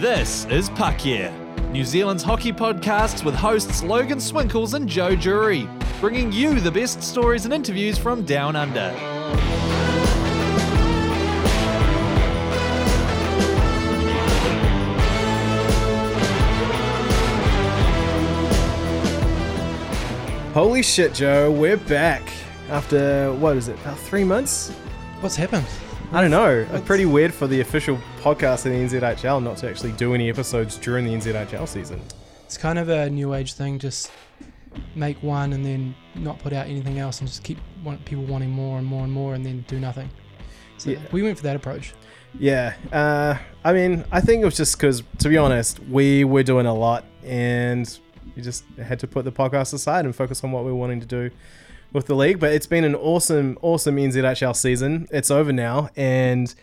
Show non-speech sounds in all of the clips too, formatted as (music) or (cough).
This is Puck Yeah, New Zealand's hockey podcast with hosts Logan Swinkles and Joe Jury, bringing you the best stories and interviews from down under. Holy shit, Joe, we're back after what is it, about three months? What's happened? I don't know. It's pretty weird for the official podcast in the NZIHL not to actually do any episodes during the NZIHL season. It's kind of a new age thing. Just make one and then not put out anything else, and just keep want, people wanting more and more and more, and then do nothing. So Yeah. we went for that approach. Yeah, uh, I mean, I think it was just because, to be honest, we were doing a lot and we just had to put the podcast aside and focus on what we are wanting to do with the league. But it's been an awesome, awesome NZIHL season. It's over now, and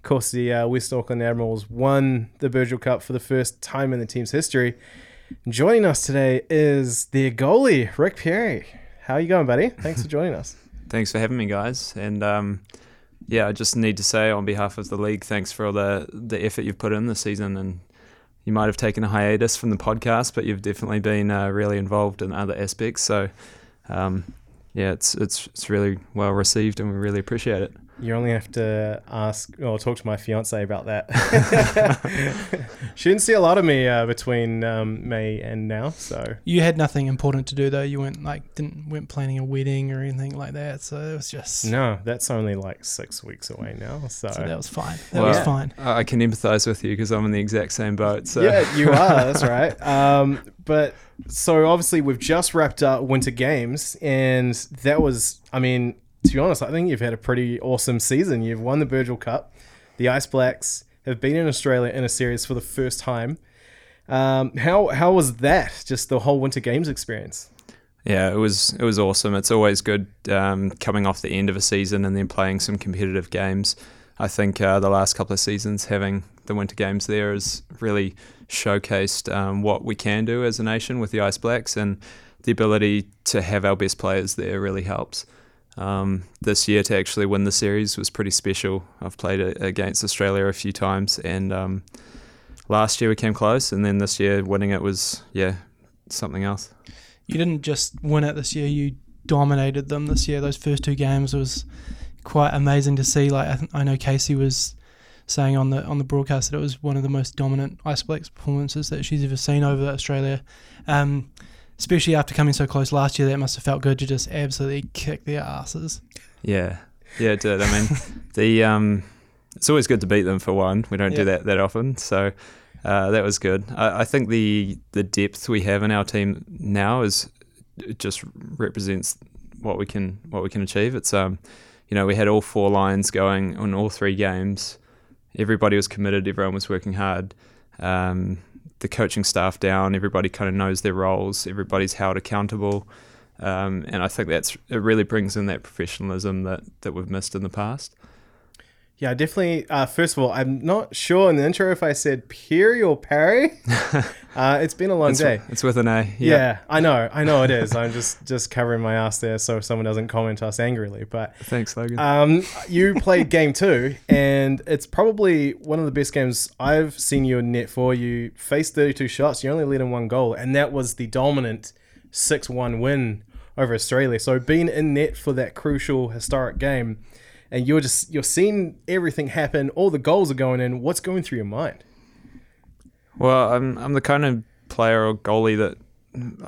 of course, the uh, West Auckland Admirals won the Virgil Cup for the first time in the team's history. Joining us today is their goalie, Rick Perry. How are you going, buddy? Thanks for (laughs) joining us. Thanks for having me, guys. And um, yeah, I just need to say on behalf of the league, thanks for all the the effort you've put in this season. And you might have taken a hiatus from the podcast, but you've definitely been uh, really involved in other aspects. So um, yeah, it's it's it's really well received, and we really appreciate it. You only have to ask or talk to my fiance about that. (laughs) she didn't see a lot of me uh, between um, May and now, so You had nothing important to do though. You weren't like didn't weren't planning a wedding or anything like that. So it was just no, that's only like six weeks away now. So, so that was fine. That Well, was Yeah. fine. I I can empathise with you because I'm in the exact same boat. So yeah, you are. That's (laughs) right. Um, but so obviously we've just wrapped up Winter Games, and that was, I mean, to be honest, I think you've had a pretty awesome season. You've won the Virgil Cup. The Ice Blacks have been in Australia in a series for the first time. Um, how how was that? Just the whole Winter Games experience. Yeah, it was it was awesome. It's always good um, coming off the end of a season and then playing some competitive games. I think uh, the last couple of seasons having the Winter Games there has really showcased um, what we can do as a nation with the Ice Blacks, and the ability to have our best players there really helps. Um, this year to actually win the series was pretty special. I've played against Australia a few times, and um, last year we came close, and then this year winning it was yeah something else. You didn't just win it this year. You dominated them this year. Those first two games was quite amazing to see. Like I, th- I know Casey was saying on the on the broadcast that it was one of the most dominant Ice Blacks performances that she's ever seen over Australia. Um, especially after coming so close last year, that must have felt good to just absolutely kick their asses. Yeah, yeah, it did. I mean, (laughs) the um, it's always good to beat them for one. We don't Yeah. do that that often, so uh, that was good. I, I think the the depth we have in our team now is it just represents what we can what we can achieve. It's um, you know, we had all four lines going on all three games. Everybody was committed. Everyone was working hard. Um, the coaching staff down. Everybody kind of knows their roles. Everybody's held accountable. Um, and I think that's it. Really brings in that professionalism that that we've missed in the past. Yeah, definitely. Uh, first of all, I'm not sure in the intro if I said Perry or (laughs) Parry. uh, it's been a long It's, day. it's with an A. Yeah. I know, I know it is. I'm just just covering my ass there so someone doesn't comment us angrily. But Thanks, Logan. um, (laughs) you played game two, and it's probably one of the best games I've seen you in net for. You faced 32 shots, you only let in one goal, and that was the dominant 6 1 win over Australia. So being in net for that crucial historic game, and you're just you're seeing everything happen, all the goals are going in. What's going through your mind? Well, I'm I'm the kind of player or goalie that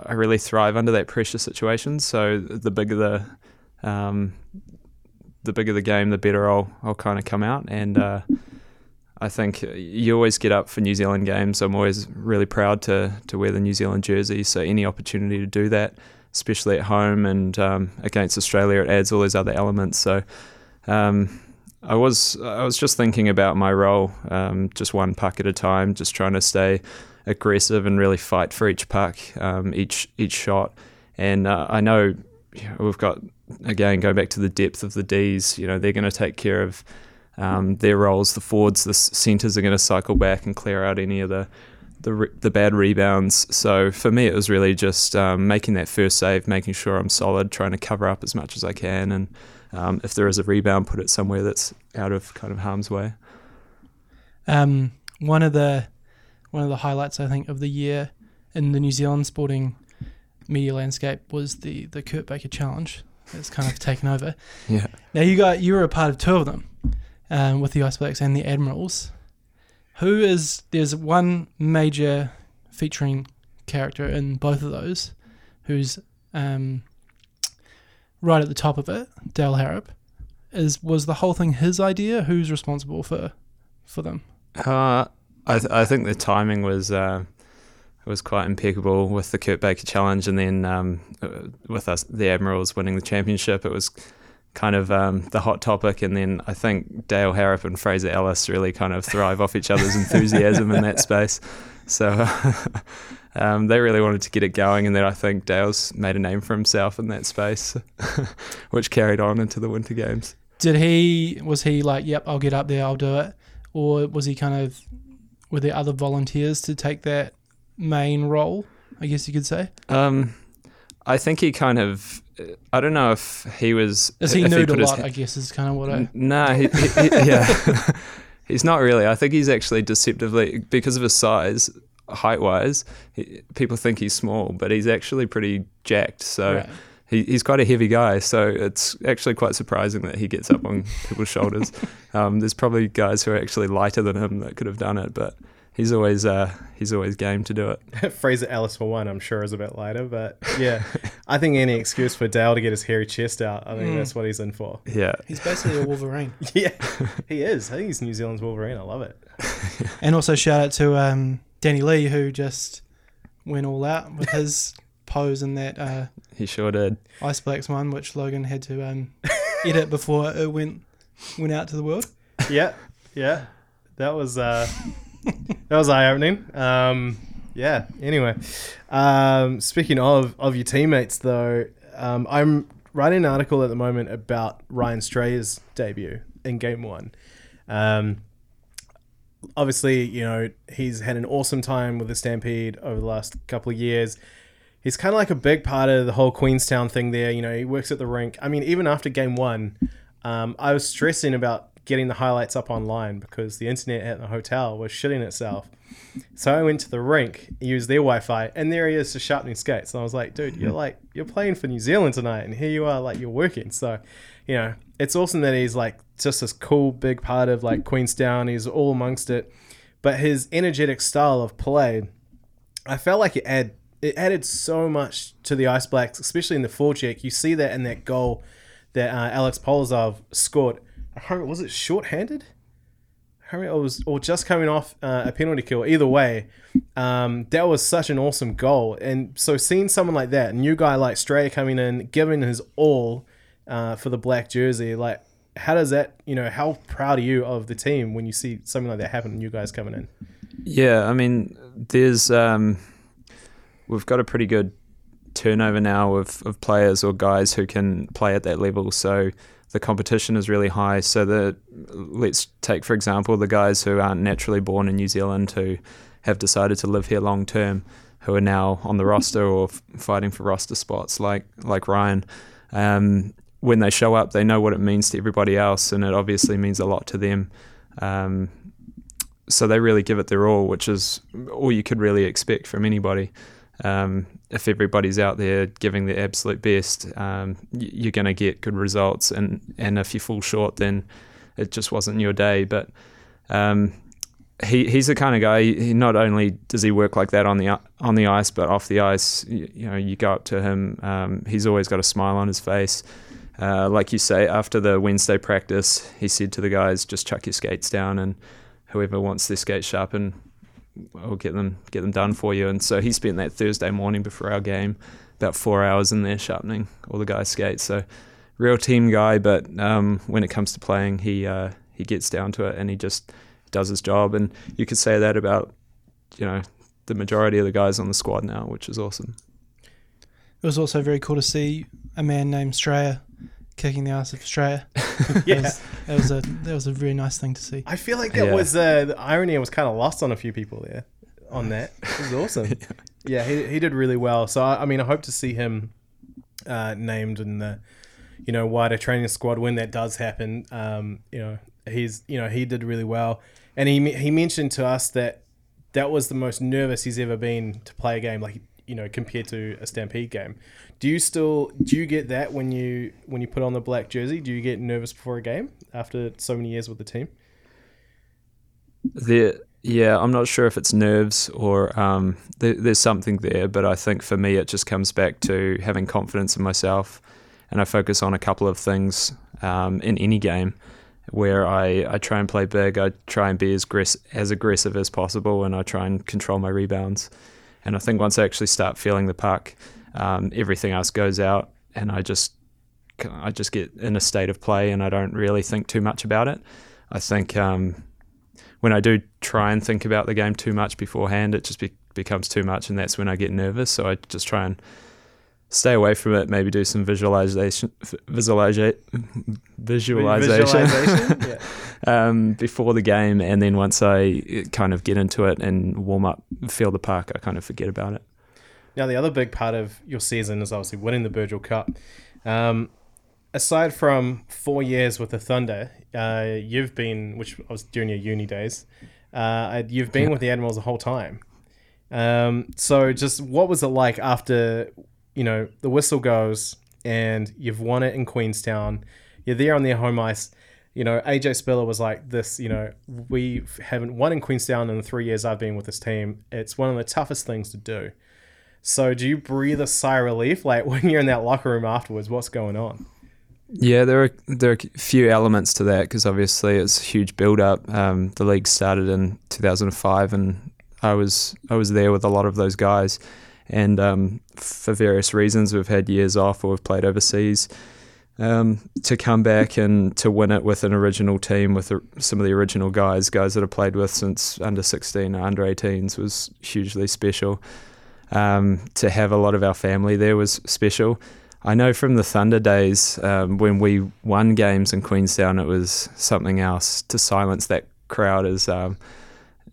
I really thrive under that pressure situation. So the bigger the um, the bigger the game, the better I'll I'll kind of come out. And uh, I think you always get up for New Zealand games. I'm always really proud to to wear the New Zealand jersey. So any opportunity to do that, especially at home and um, against Australia, it adds all those other elements. So. Um, I was I was just thinking about my role, um, just one puck at a time, just trying to stay aggressive and really fight for each puck, um, each each shot. And uh, I know we've got again going back to the depth of the D's. You know they're going to take care of um, their roles. The forwards, the centers are going to cycle back and clear out any of the the, re- the bad rebounds. So for me, it was really just um, making that first save, making sure I'm solid, trying to cover up as much as I can, and um, if there is a rebound, put it somewhere that's out of kind of harm's way. Um, one of the one of the highlights I think of the year in the New Zealand sporting media landscape was the the Kurt Baker Challenge. that's kind of taken over. (laughs) Yeah. Now you got you were a part of two of them, um, with the Icebergs and the Admirals. Who is there's one major featuring character in both of those, who's um, right at the top of it, Dale Harrop. Is was the whole thing his idea? Who's responsible for for them? Uh, I th- I think the timing was uh, was quite impeccable with the Kurt Baker challenge, and then um, uh, with us the Admirals winning the championship, it was kind of um, the hot topic. And then I think Dale Harrop and Fraser Ellis really kind of thrive off each other's (laughs) enthusiasm in that space. So (laughs) um, they really wanted to get it going, and then I think Dale's made a name for himself in that space, (laughs) which carried on into the Winter Games. Did he was he like, yep, I'll get up there, I'll do it, or was he kind of were there other volunteers to take that main role? I guess you could say. Um, I think he kind of. I don't know if he was. Is he nude a put his lot? I guess is kind of what I. N- Nah, he, he, he- yeah, (laughs) he's not really. I think he's actually deceptively because of his size, height wise. He, people think he's small, but he's actually pretty jacked. So Right. he, he's quite a heavy guy. So it's actually quite surprising that he gets up on (laughs) people's shoulders. Um, there's probably guys who are actually lighter than him that could have done it, but he's always uh, he's always game to do it. (laughs) Fraser Ellis for one, I'm sure is a bit lighter, but (laughs) yeah, I think any excuse for Dale to get his hairy chest out, I think Mm. that's what he's in for. Yeah, He's basically a Wolverine. Yeah, he is. I think he's New Zealand's Wolverine. I love it. and also shout out to um, Danny Lee who just went all out with his (laughs) pose in that uh, he sure did. Ice Blacks one, which Logan had to um, edit (laughs) before it went went out to the world. Yeah, yeah, that was uh, that was eye opening. Um, yeah. Anyway, um, speaking of of your teammates, though, um, I'm writing an article at the moment about Ryan Strayer's debut in Game One. Um, obviously, you know he's had an awesome time with the Stampede over the last couple of years. He's kind of like a big part of the whole Queenstown thing. There, you know, he works at the rink. I mean, even after Game One, um, I was stressing about getting the highlights up online because the internet at the hotel was shitting itself. So I went to the rink, used their Wi-Fi, and there he is just sharpening skates. And I was like, dude, you're (laughs) like you're playing for New Zealand tonight, and here you are, like you're working. So, you know, it's awesome that he's like just this cool big part of like Queenstown. He's all amongst it, but his energetic style of play, I felt like it add it added so much to the Ice Blacks, especially in the forecheck. You see that in that goal that uh, Alex Polozov scored. Was it shorthanded? Remember, It was or just coming off uh, a penalty kill. Either way, um, that was such an awesome goal. And so seeing someone like that, a new guy like Strayer coming in, giving his all uh, for the black jersey, like how does that? You know, how proud are you of the team when you see something like that happen? and You guys coming in. Yeah, I mean, there's um, we've got a pretty good turnover now of, of players or guys who can play at that level. So the competition is really high. So the let's take for example the guys who aren't naturally born in New Zealand who have decided to live here long term, who are now on the roster or f- fighting for roster spots, like like Ryan. Um, when they show up, they know what it means to everybody else, and it obviously means a lot to them. Um, so they really give it their all, which is all you could really expect from anybody. Um, if everybody's out there giving their absolute best, um, you're going to get good results. And, and if you fall short, then it just wasn't your day. But um, he, he's the kind of guy. He not only does he work like that on the on the ice, but off the ice, you, you know, you go up to him. Um, he's always got a smile on his face. Uh, like you say, after the Wednesday practice, he said to the guys, "Just chuck your skates down, and whoever wants their skates sharpened, I'll get them get them done for you." And so he spent that Thursday morning before our game, about four hours in there sharpening all the guys' skates. So, real team guy, but um, when it comes to playing, he uh, he gets down to it and he just does his job. And you could say that about you know the majority of the guys on the squad now, which is awesome. It was also very cool to see a man named Strayer kicking the ass of Australia. Yeah. That was, that was a that was a very nice thing to see. I feel like that Yeah. was uh, the irony was kind of lost on a few people there on that. (laughs) It was awesome. yeah, he, he did really well. So I, I mean, I hope to see him uh, named in the you know wider training squad when that does happen. Um, you know, he's you know he did really well, and he he mentioned to us that that was the most nervous he's ever been to play a game. Like you know, compared to a Stampede game. Do you still do you get that when you when you put on the black jersey? Do you get nervous before a game after so many years with the team? There, yeah, I'm not sure if it's nerves or um, there, there's something there, but I think for me it just comes back to having confidence in myself, and I focus on a couple of things um, in any game where I, I try and play big, I try and be as as aggressive as possible, and I try and control my rebounds. And I think once I actually start feeling the puck, um, everything else goes out, and I just I just get in a state of play, and I don't really think too much about it. I think um, when I do try and think about the game too much beforehand, it just be- becomes too much, and that's when I get nervous. So I just try and stay away from it. Maybe do some visualization, visualization, visualization, Visualization? (laughs) yeah. um, before the game, and then once I uh, kind of get into it and warm up, feel the park, I kind of forget about it. Now, the other big part of your season is obviously winning the Virgil Cup. Um, aside from four years with the Thunder, uh, you've been, which I was during your uni days, uh, you've been (laughs) with the Admirals the whole time. Um, so, just what was it like after, you know, the whistle goes and you've won it in Queenstown? You're there on their home ice. You know, AJ Spiller was like this. You know, we haven't won in Queenstown in the three years I've been with this team. It's one of the toughest things to do. So, do you breathe a sigh of relief, (laughs) like when you're in that locker room afterwards? What's going on? Yeah, there are there are a few elements to that because obviously it's a huge build up. Um, the league started in 2005, and I was I was there with a lot of those guys, and um, for various reasons we've had years off or we've played overseas. Um, to come back and to win it with an original team with some of the original guys, guys that I played with since under 16 or under 18s was hugely special. Um, to have a lot of our family there was special. I know from the Thunder days um, when we won games in Queenstown, it was something else. To silence that crowd is um,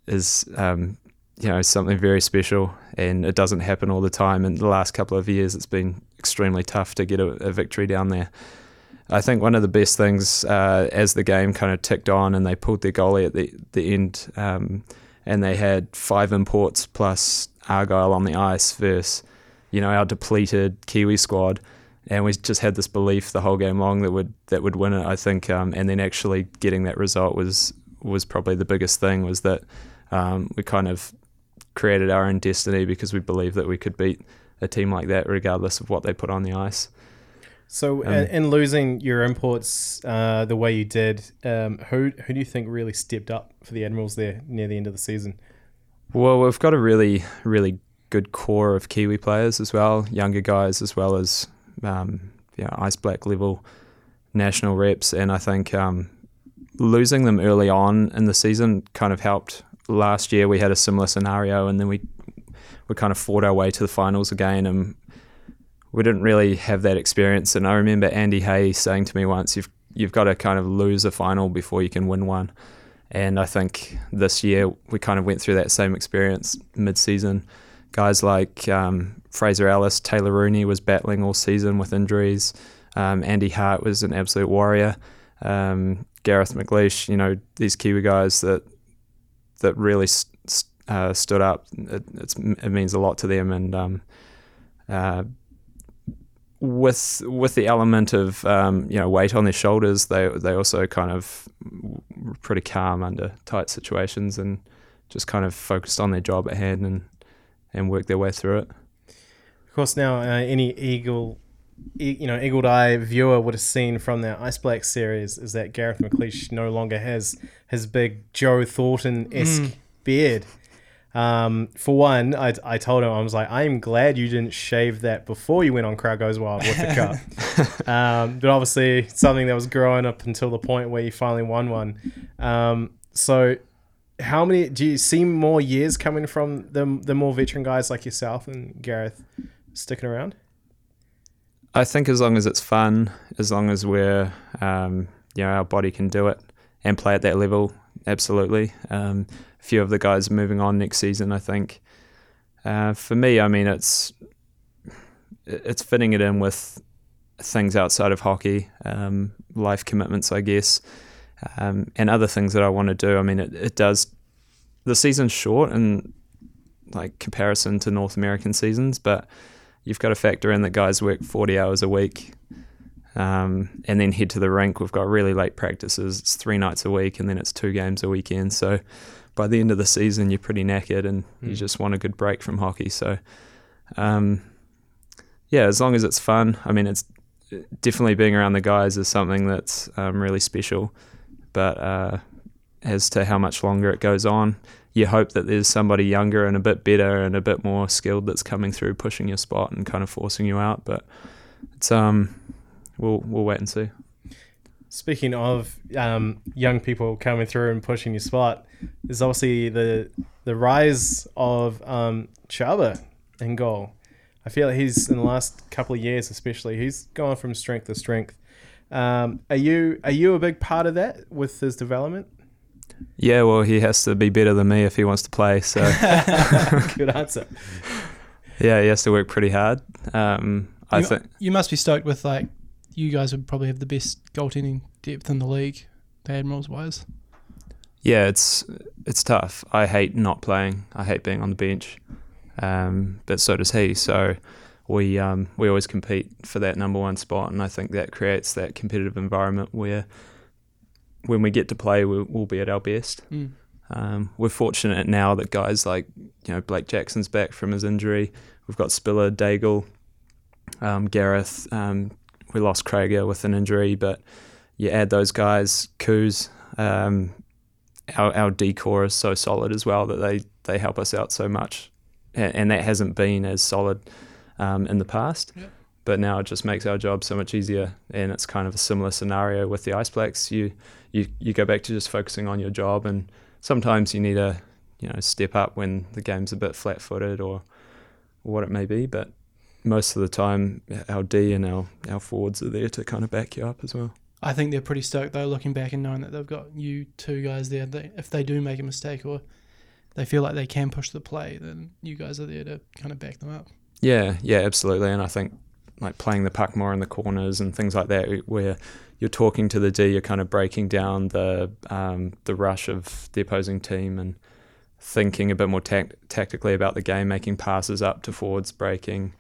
is um, you know something very special, and it doesn't happen all the time. In the last couple of years, it's been extremely tough to get a, a victory down there. I think one of the best things uh, as the game kind of ticked on and they pulled their goalie at the the end, um, and they had five imports plus Argyle on the ice versus you know our depleted Kiwi squad and we just had this belief the whole game long that would that would win it. I think, um, and then actually getting that result was was probably the biggest thing. Was that um, we kind of created our own destiny because we believed that we could beat a team like that regardless of what they put on the ice. So, Um, in, in losing your imports uh, the way you did, um, who who do you think really stepped up for the Admirals there near the end of the season? Well, we've got a really really good core of Kiwi players as well, younger guys as well as um, you know, ice black level national reps, and I think um, losing them early on in the season kind of helped. Last year we had a similar scenario, and then we we kind of fought our way to the finals again, and we didn't really have that experience. And I remember Andy Hay saying to me once, "You've you've got to kind of lose a final before you can win one." And I think this year we kind of went through that same experience mid-season. Guys like um, Fraser Ellis, Taylor Rooney was battling all season with injuries. Um, Andy Hart was an absolute warrior. Um, Gareth McLeish, you know, these Kiwi guys that that really st- uh, stood up. It, it, means a lot to them, and um, uh, with with the element of um, you know weight on their shoulders, they they also kind of were pretty calm under tight situations and just kind of focused on their job at hand and and worked their way through it. Of course, now uh, any eagle, you know, eagle eye viewer would have seen from the Ice Black series is that Gareth McLeish no longer has his big Joe Thornton esque beard. Um, for one, I, I told him I was like, I am glad you didn't shave that before you went on Crowd Goes Wild with the cup. (laughs) um, but obviously, something that was growing up until the point where you finally won one. Um, so, how many do you see more years coming from the the more veteran guys like yourself and Gareth sticking around? I think as long as it's fun, as long as we're, um, you know, our body can do it and play at that level, absolutely. Um, a few of the guys are moving on next season, I think. Uh, for me, I mean, it's it's fitting it in with things outside of hockey, um, life commitments, I guess, um, and other things that I want to do. I mean, it, it does the season's short in like comparison to North American seasons, but you've got to factor in that guys work 40 hours a week um, and then head to the rink. We've got really late practices. It's three nights a week, and then it's two games a weekend. So by the end of the season, you're pretty knackered, and mm. you just want a good break from hockey. So, um, yeah, as long as it's fun. I mean, it's definitely being around the guys is something that's um, really special. But uh, as to how much longer it goes on, you hope that there's somebody younger and a bit better and a bit more skilled that's coming through, pushing your spot and kind of forcing you out. But it's um we'll we'll wait and see. Speaking of um, young people coming through and pushing your spot, there's obviously the the rise of um, Chaba in goal. I feel like he's in the last couple of years, especially, he's gone from strength to strength. Um, are you are you a big part of that with his development? Yeah, well, he has to be better than me if he wants to play. So, (laughs) good answer. (laughs) Yeah, he has to work pretty hard. Um, I you, think you must be stoked with like you guys would probably have the best goaltending depth in the league, the Admirals wise. Yeah, it's it's tough. I hate not playing. I hate being on the bench, um, but so does he. So we um, we always compete for that number one spot, and I think that creates that competitive environment where when we get to play, we'll, we'll be at our best. Mm. Um, we're fortunate now that guys like you know Blake Jackson's back from his injury. We've got Spiller, Daigle, um, Gareth, um, we lost Craiger with an injury, but you add those guys, Coos, um, our our D corps is so solid as well that they they help us out so much, and, and that hasn't been as solid um, in the past. But now it just makes our job so much easier, and it's kind of a similar scenario with the Ice Blacks. You you you go back to just focusing on your job, and sometimes you need to you know step up when the game's a bit flat footed or, or what it may be, but most of the time our D and our, our forwards are there to kind of back you up as well. I think they're pretty stoked though, looking back and knowing that they've got you two guys there. They, if they do make a mistake or they feel like they can push the play, then you guys are there to kind of back them up. Yeah, yeah, absolutely. And I think like playing the puck more in the corners and things like that, where you're talking to the D, you're kind of breaking down the um, the rush of the opposing team and thinking a bit more tactically about the game, making passes up to forwards, breaking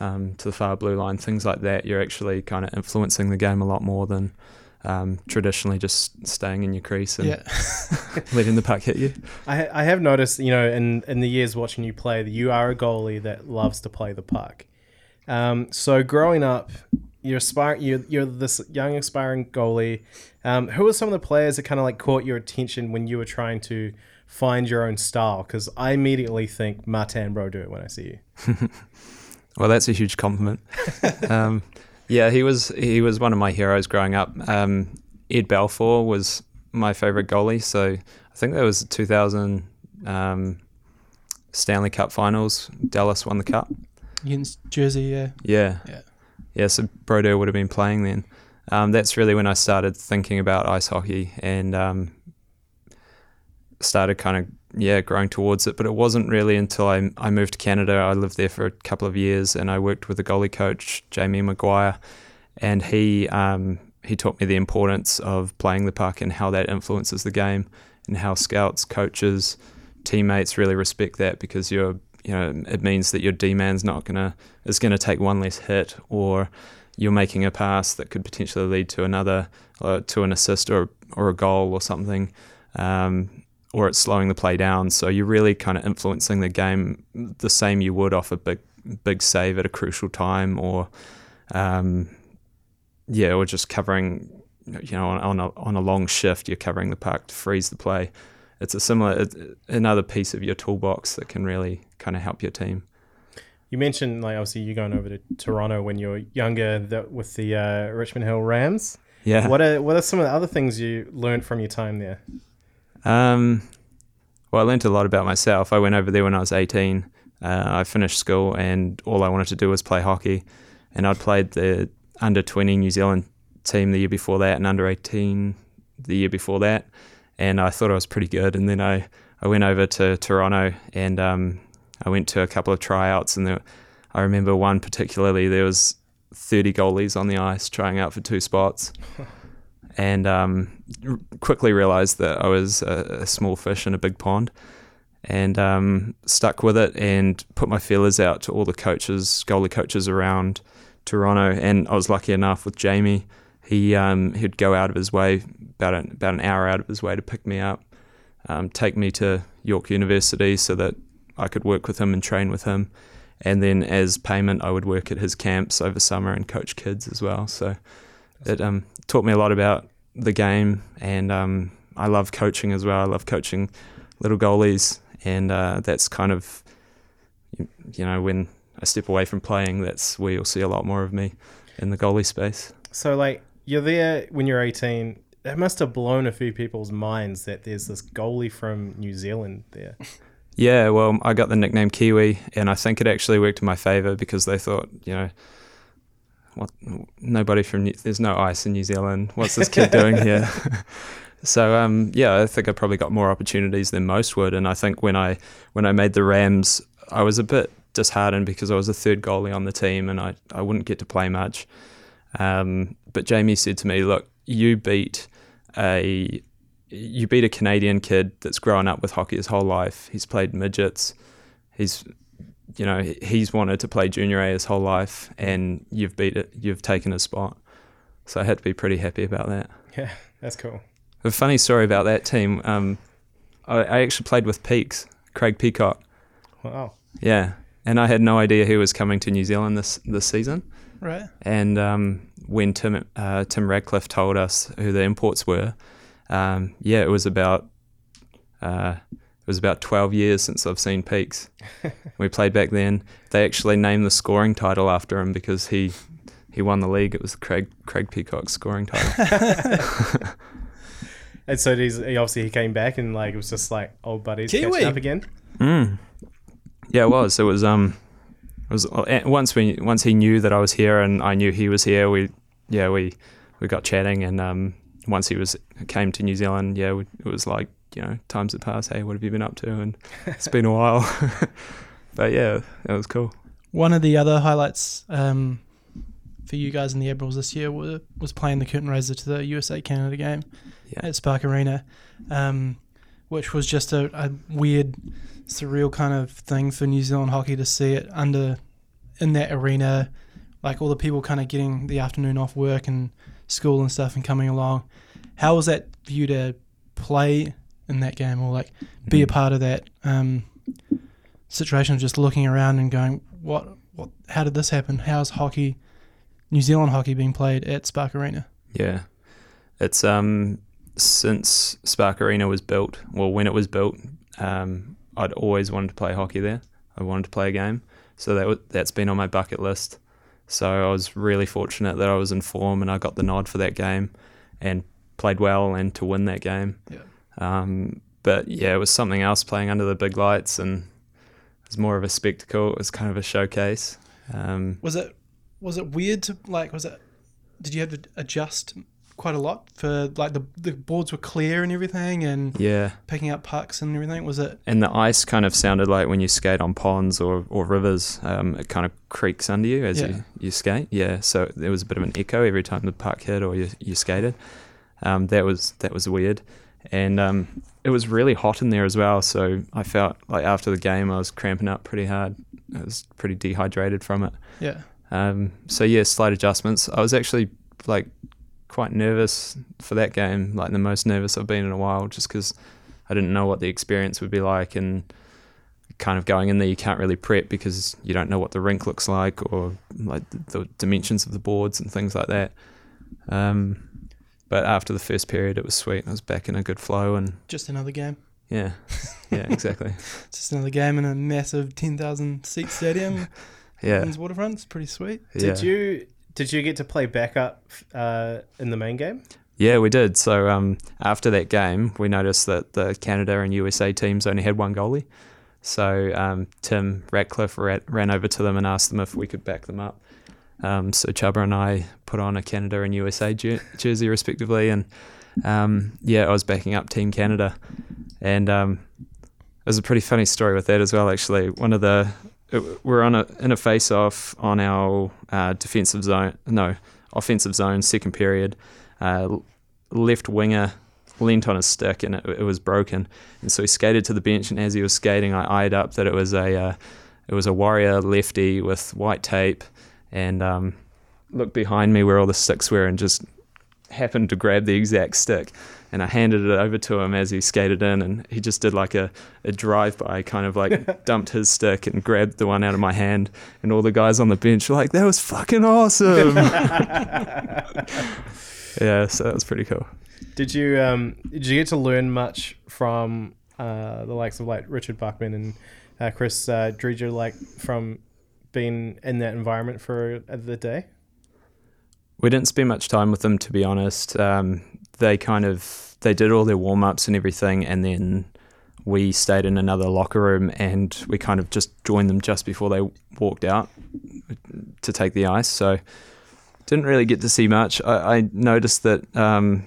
um, to the far blue line, things like that, you're actually kind of influencing the game a lot more than um, traditionally just staying in your crease and yeah. (laughs) letting the puck hit you. (laughs) I, I have noticed, you know, in, in the years watching you play, that you are a goalie that loves to play the puck. Um, so growing up, you're aspire, you're, you're this young aspiring goalie. Um, who were some of the players that kind of like caught your attention when you were trying to find your own style? Because I immediately think Martin Brodeur when I see you. (laughs) Well, that's a huge compliment. (laughs) um, yeah, he was he was one of my heroes growing up. Um, Ed Belfour was my favorite goalie. So I think that was 2000 um, Stanley Cup Finals. Dallas won the cup against Jersey. Yeah. Yeah. Yeah. Yeah. So Brodeur would have been playing then. Um, that's really when I started thinking about ice hockey and um, started kind of yeah, growing towards it. But it wasn't really until I, I moved to Canada. I lived there for a couple of years, and I worked with a goalie coach, Jamie Maguire, and he um, he taught me the importance of playing the puck and how that influences the game, and how scouts, coaches, teammates really respect that because you're you know it means that your D man's not gonna is gonna take one less hit or you're making a pass that could potentially lead to another uh, to an assist or or a goal or something. Um, or it's slowing the play down. So you're really kind of influencing the game the same you would off a big big save at a crucial time, or um, yeah, or just covering you know on, on a on a long shift, you're covering the puck to freeze the play. It's a similar another piece of your toolbox that can really kind of help your team. You mentioned like obviously you going over to Toronto when you were younger that with the uh, Richmond Hill Rams. Yeah. What are what are some of the other things you learned from your time there? Um, well, I learned a lot about myself. I went over there when I was 18. Uh, I finished school, and all I wanted to do was play hockey. And I'd played the under 20 New Zealand team the year before that, and under 18 the year before that. And I thought I was pretty good. And then I, I went over to Toronto, and um, I went to a couple of tryouts. And there, I remember one particularly. There was 30 goalies on the ice trying out for two spots. (laughs) and um, quickly realized that I was a, a, small fish in a big pond. and um, stuck with it and put my feelers out to all the coaches, goalie coaches around Toronto. And I was lucky enough with Jamie. He um, he'd go out of his way about an, about an hour out of his way to pick me up, um, take me to York University so that I could work with him and train with him. And then as payment, I would work at his camps over summer and coach kids as well. So it um, taught me a lot about the game, and um, I love coaching as well. I love coaching little goalies, and uh, that's kind of you know when I step away from playing, that's where you'll see a lot more of me in the goalie space. So like you're there when you're 18. That must have blown a few people's minds that there's this goalie from New Zealand there. Yeah, well, I got the nickname Kiwi, and I think it actually worked in my favour because they thought, you know, what nobody from New, there's no ice in New Zealand. What's this kid doing here? (laughs) (laughs) so um, yeah, I think I probably got more opportunities than most would, and I think when I when I made the Rams, I was a bit disheartened because I was the third goalie on the team and I, I wouldn't get to play much. Um, but Jamie said to me, "Look, you beat a you beat a Canadian kid that's grown up with hockey his whole life. He's played midgets. He's you know he's wanted to play junior A his whole life, and you've beat it. You've taken his spot. So I had to be pretty happy about that. Yeah, that's cool. A funny story about that team. Um, I, I actually played with Peaks, Craig Peacock. Wow. Yeah, and I had no idea he was coming to New Zealand this this season. Right. And um, when Tim uh, Tim Radcliffe told us who the imports were, um, yeah, it was about uh, it was about twelve years since I've seen Peaks. (laughs) we played back then. They actually named the scoring title after him because he he won the league. It was Craig Craig Peacock's scoring title. (laughs) And so he's he obviously he came back and like it was just like old buddies Kiwi. catching up again. Mm. Yeah, it was. It was. Um, it was uh, once we once he knew that I was here and I knew he was here. We, yeah, we we got chatting and um, once he was came to New Zealand, yeah, we, it was like you know times had passed. Hey, what have you been up to? And (laughs) it's been a while. (laughs) but yeah, it was cool. One of the other highlights um, for you guys in the Admirals this year were, was playing the curtain raiser to the USA Canada game Yeah. at Spark Arena, um, which was just a, a weird, surreal kind of thing for New Zealand hockey to see it under in that arena, like all the people kind of getting the afternoon off work and school and stuff and coming along. How was that for you to play in that game or like be a part of that um, situation of just looking around and going, what, what, how did this happen? How's hockey, New Zealand hockey being played at Spark Arena? Yeah, it's um since Spark Arena was built. Well, when it was built, um, I'd always wanted to play hockey there. I wanted to play a game, so that was, that's been on my bucket list. So I was really fortunate that I was in form and I got the nod for that game, and played well and to win that game. Yeah. Um, but yeah, it was something else playing under the big lights, and it was more of a spectacle. It was kind of a showcase. Um, Was it was it weird to like? Was it? Did you have to adjust quite a lot for like the the boards were clear and everything and yeah. picking up pucks and everything? Was it? and the ice kind of sounded like when you skate on ponds or, or rivers, um, it kind of creaks under you as Yeah. you, you skate. Yeah, so there was a bit of an echo every time the puck hit or you, you skated. Um, that was that was weird, and um, it was really hot in there as well. So I felt like after the game I was cramping up pretty hard. I was pretty dehydrated from it. Yeah. Um, so yeah, slight adjustments. I was actually like quite nervous for that game, like the most nervous I've been in a while, just because I didn't know what the experience would be like, and kind of going in there, you can't really prep because you don't know what the rink looks like or like the, the dimensions of the boards and things like that. Um, but after the first period, it was sweet. I was back in a good flow, and Just another game. yeah, yeah, (laughs) exactly. Just another game in a massive ten thousand seat stadium. (laughs) Yeah, Queen's Waterfront. It's pretty sweet. Did yeah. you did you get to play backup uh, in the main game? Yeah, we did. So um, after that game, we noticed that the Canada and USA teams only had one goalie. So um, Tim Ratcliffe ran, ran over to them and asked them if we could back them up. Um, so Chubba and I put on a Canada and USA jer- jersey respectively, and um, yeah, I was backing up Team Canada, and um, was a pretty funny story with that as well. Actually, one of the it- we're on a in a face off on our uh, defensive zone, no offensive zone, second period. Uh, left winger leant on his stick and it, it was broken. And so he skated to the bench, and as he was skating, I eyed up that it was a uh, it was a warrior lefty with white tape, and um, looked behind me where all the sticks were, and just happened to grab the exact stick. And I handed it over to him as he skated in, and he just did like a, a drive by, kind of like (laughs) dumped his stick and grabbed the one out of my hand. And all the guys on the bench were like, that was fucking awesome. (laughs) yeah, so that was pretty cool. Did you um, did you get to learn much from uh, the likes of like Richard Buckman and uh, Chris uh, like from being in that environment for the day? We didn't spend much time with them, to be honest. Um, they kind of they did all their warm ups and everything, and then we stayed in another locker room and we kind of just joined them just before they walked out to take the ice. So didn't really get to see much. I, I noticed that um,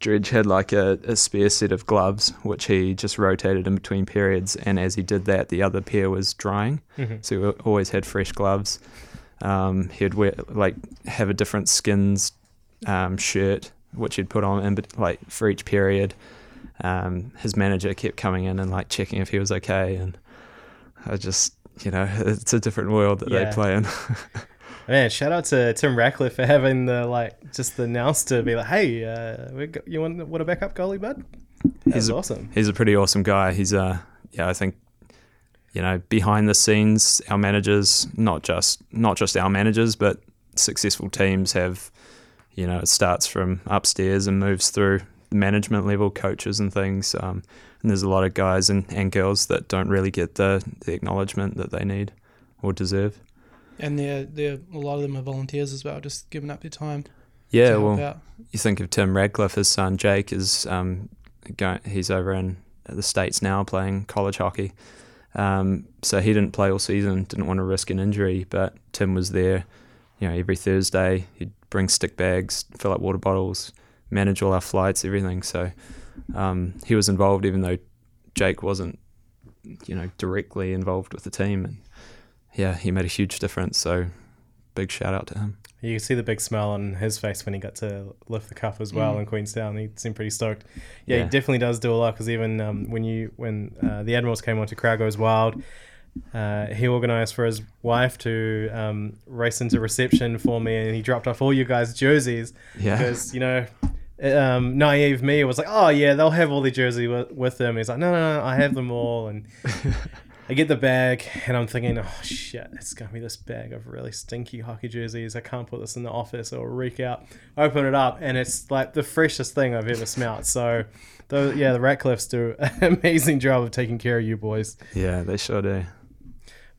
Dredge had like a, a spare set of gloves, which he just rotated in between periods. And as he did that, the other pair was drying. Mm-hmm. So he always had fresh gloves. Um, he'd wear like have a different skins um, shirt, which he'd put on in, like for each period. Um, his manager kept coming in and like checking if he was okay, and I just you know (laughs) it's a different world that Yeah. they play in. (laughs) Man, shout out to Tim Ratcliffe for having the like just the nous to be like, hey, uh, we got, you want want a backup goalie, bud? That's He's a- awesome. He's a pretty awesome guy. He's uh yeah, I think you know behind the scenes, our managers, not just not just our managers, but successful teams have you know it starts from upstairs and moves through management level, coaches and things. Um, and there's a lot of guys and, and girls that don't really get the, the acknowledgement that they need or deserve. And they're, they're, a lot of them are volunteers as well, just giving up their time Yeah, well, out. you think of Tim Radcliffe, his son Jake is um, going, he's over in the states now playing college hockey. Um, so he didn't play all season, didn't want to risk an injury, but Tim was there. You know, every Thursday he'd bring stick bags, fill up water bottles, manage all our flights, everything. So um, he was involved, even though Jake wasn't, you know, directly involved with the team. And yeah, he made a huge difference. So big shout out to him. You can see the big smile on his face when he got to lift the cup as well Mm. in Queenstown. He seemed pretty stoked. Yeah, Yeah. he definitely does do a lot because even um, when you when uh, the Admirals came on to Crowd Goes Wild, uh, he organised for his wife to um, race into reception for me, and he dropped off all you guys' jerseys Yeah. because you know. Um, naive me was like, oh yeah, they'll have all the jersey with, with them. He's like, no, no, no, I have them all, and (laughs) I get the bag, and I'm thinking, oh shit, it's gonna be this bag of really stinky hockey jerseys. I can't put this in the office; it'll reek out. Open it up, and it's like the freshest thing I've ever smelt. So, though, yeah, the Ratcliffs do (laughs) an amazing job of taking care of you boys. Yeah, they sure do.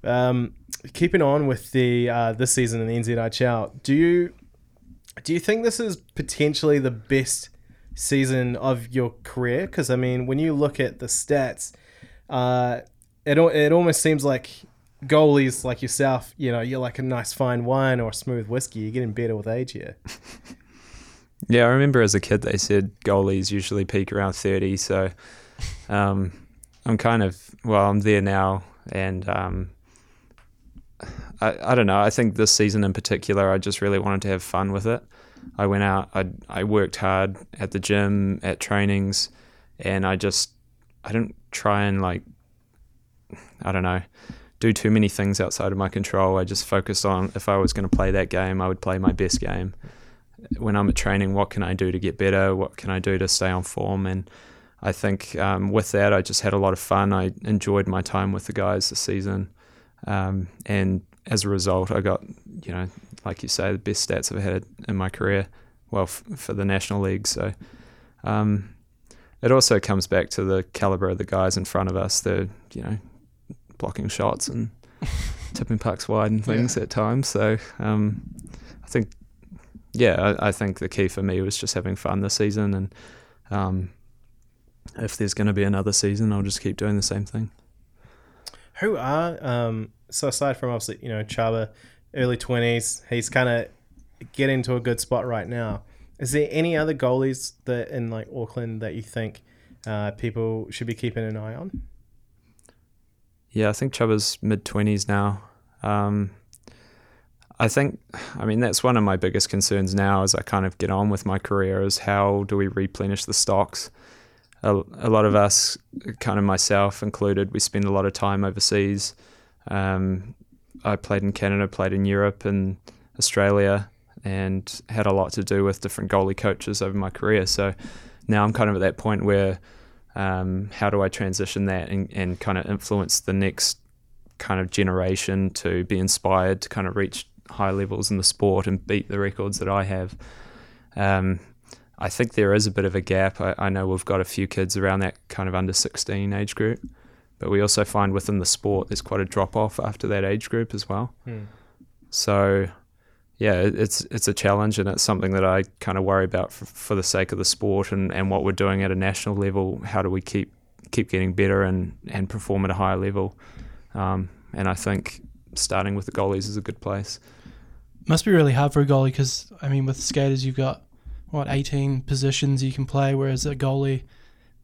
Um, keeping on with the uh, this season in the NZIHL, do you do you think this is potentially the best season of your career? Because I mean, when you look at the stats, uh, it it almost seems like goalies like yourself, you know, you're like a nice fine wine or a smooth whiskey. You're getting better with age here. (laughs) Yeah, I remember as a kid they said goalies usually peak around 30. So um, I'm kind of, well, I'm there now. And um, I, I don't know. I think this season in particular, I just really wanted to have fun with it. I went out, I, I worked hard at the gym, at trainings, and I just, I didn't try and like, I don't know, do too many things outside of my control. I just focused on if I was going to play that game, I would play my best game when I'm at training, what can I do to get better? What can I do to stay on form? And I think um, with that, I just had a lot of fun. I enjoyed my time with the guys this season, um, and as a result, I got you know, like you say, the best stats I've had in my career. Well, f- for the national league, so um, it also comes back to the caliber of the guys in front of us. They're you know blocking shots and (laughs) tipping pucks wide and things at times. So um, I think yeah, I, I think the key for me was just having fun this season, and um, if there's going to be another season, I'll just keep doing the same thing. Who are um, so aside from obviously you know Chaba, early twenties, he's kind of getting to a good spot right now. Is there any other goalies that in like Auckland that you think uh, people should be keeping an eye on? Yeah, I think Chuba's mid twenties now. Um, I think, I mean, that's one of my biggest concerns now as I kind of get on with my career is how do we replenish the stocks? A, a lot of us, kind of myself included, we spend a lot of time overseas. Um, I played in Canada, played in Europe and Australia, and had a lot to do with different goalie coaches over my career. So now I'm kind of at that point where um, how do I transition that and, and kind of influence the next kind of generation to be inspired to kind of reach high levels in the sport and beat the records that I have. Um, I think there is a bit of a gap. I, I, know we've got a few kids around that kind of under 16 age group, but we also find within the sport there's quite a drop off after that age group as well. Hmm. So, yeah, it's it's a challenge and it's something that I kind of worry about for, for the sake of the sport and, and what we're doing at a national level. How do we keep keep getting better and, and perform at a higher level? Um, and I think starting with the goalies is a good place. Must be really hard for a goalie because I mean, with skaters you've got what 18 positions you can play, whereas a goalie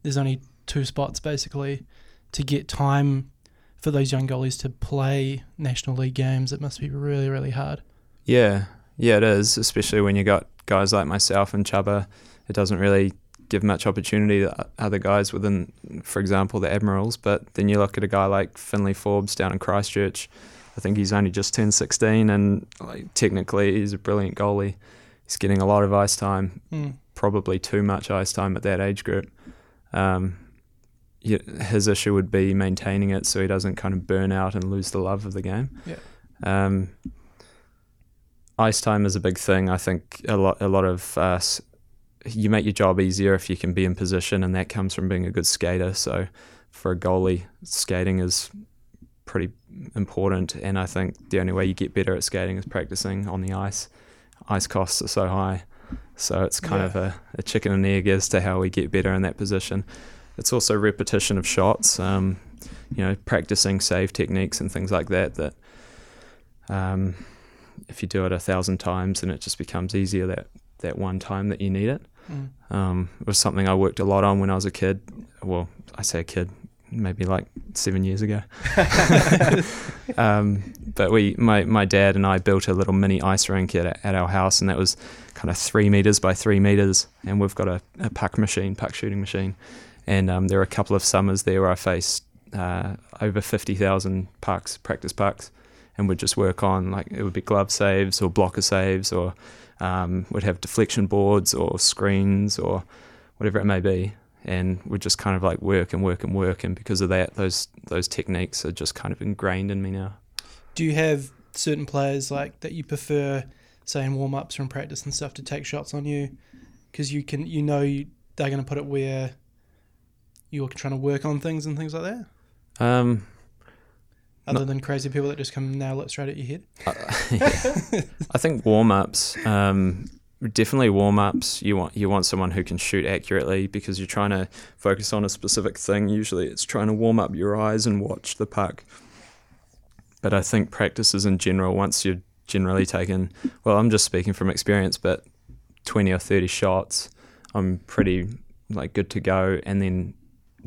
there's only two spots basically to get time for those young goalies to play national league games. It must be really really hard. Yeah, yeah, it is, especially when you got guys like myself and Chuba, It doesn't really give much opportunity to other guys within, for example, the Admirals. But then you look at a guy like Finlay Forbes down in Christchurch. I think he's only just turned 16, and like, technically he's a brilliant goalie. He's getting a lot of ice time, mm. probably too much ice time at that age group. Um, his issue would be maintaining it so he doesn't kind of burn out and lose the love of the game. Yeah. Um, ice time is a big thing. I think a lot a lot of us you make your job easier if you can be in position, and that comes from being a good skater. So for a goalie, skating is pretty important, and I think the only way you get better at skating is practicing on the ice. Ice costs are so high, so it's kind yeah. of a, a, chicken and egg as to how we get better in that position. It's also repetition of shots, um, you know, practicing save techniques and things like that. That um, if you do it a thousand times, then it just becomes easier that that one time that you need it. Mm. Um, it was something I worked a lot on when I was a kid. Well, I say a kid, maybe like seven years ago. (laughs) um, but we, my my dad and I built a little mini ice rink at, at our house, and that was kind of three meters by three meters. And we've got a, a puck machine, puck shooting machine, and um, there were a couple of summers there where I faced uh, over fifty thousand pucks, practice pucks, and would just work on like it would be glove saves or blocker saves or um, would have deflection boards or screens or whatever it may be, and would just kind of like work and work and work. And because of that, those those techniques are just kind of ingrained in me now. Do you have certain players like that you prefer, say in warm ups or in practice and stuff, to take shots on you? Because you can, you know, you, they're going to put it where you're trying to work on things and things like that. Um, other than crazy people that just come nail it straight at your head? Uh, (laughs) I think warm ups, um, definitely warm ups. You want you want someone who can shoot accurately because you're trying to focus on a specific thing. Usually, it's trying to warm up your eyes and watch the puck. But I think practices in general, once you're generally taken, well, I'm just speaking from experience, but twenty or thirty shots, I'm pretty like good to go, and then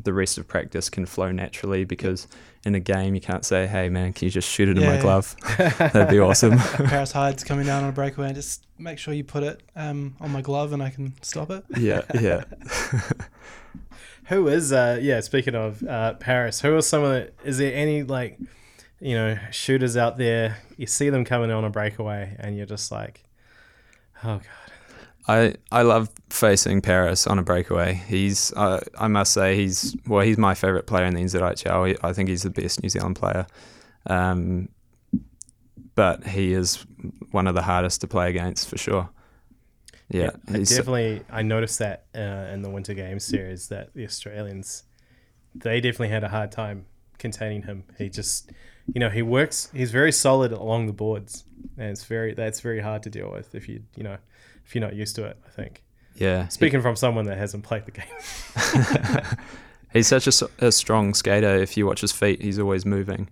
the rest of practice can flow naturally because in a game you can't say, "Hey man, can you just shoot it yeah, in my glove?" (laughs) That'd be awesome. (laughs) Paris Heyd's coming down on a breakaway and just make sure you put it um, on my glove and I can stop it. Yeah, yeah. (laughs) who is uh yeah? Speaking of uh, Paris, who are some of the? Is there any like you know shooters out there? You see them coming on a breakaway and you're just like, oh god I, I love facing Paris on a breakaway. He's uh, I must say he's well he's my favourite player in the NZIHL. I think he's the best New Zealand player, um, but he is one of the hardest to play against for sure. Yeah, yeah definitely. I noticed that uh, in the Winter Games series that the Australians they definitely had a hard time containing him. He just you know he works. He's very solid along the boards, and it's very that's very hard to deal with if you you know if you're not used to it. I think. Yeah. Speaking he, from someone that hasn't played the game. (laughs) he's such a, a, strong skater. If you watch his feet, he's always moving,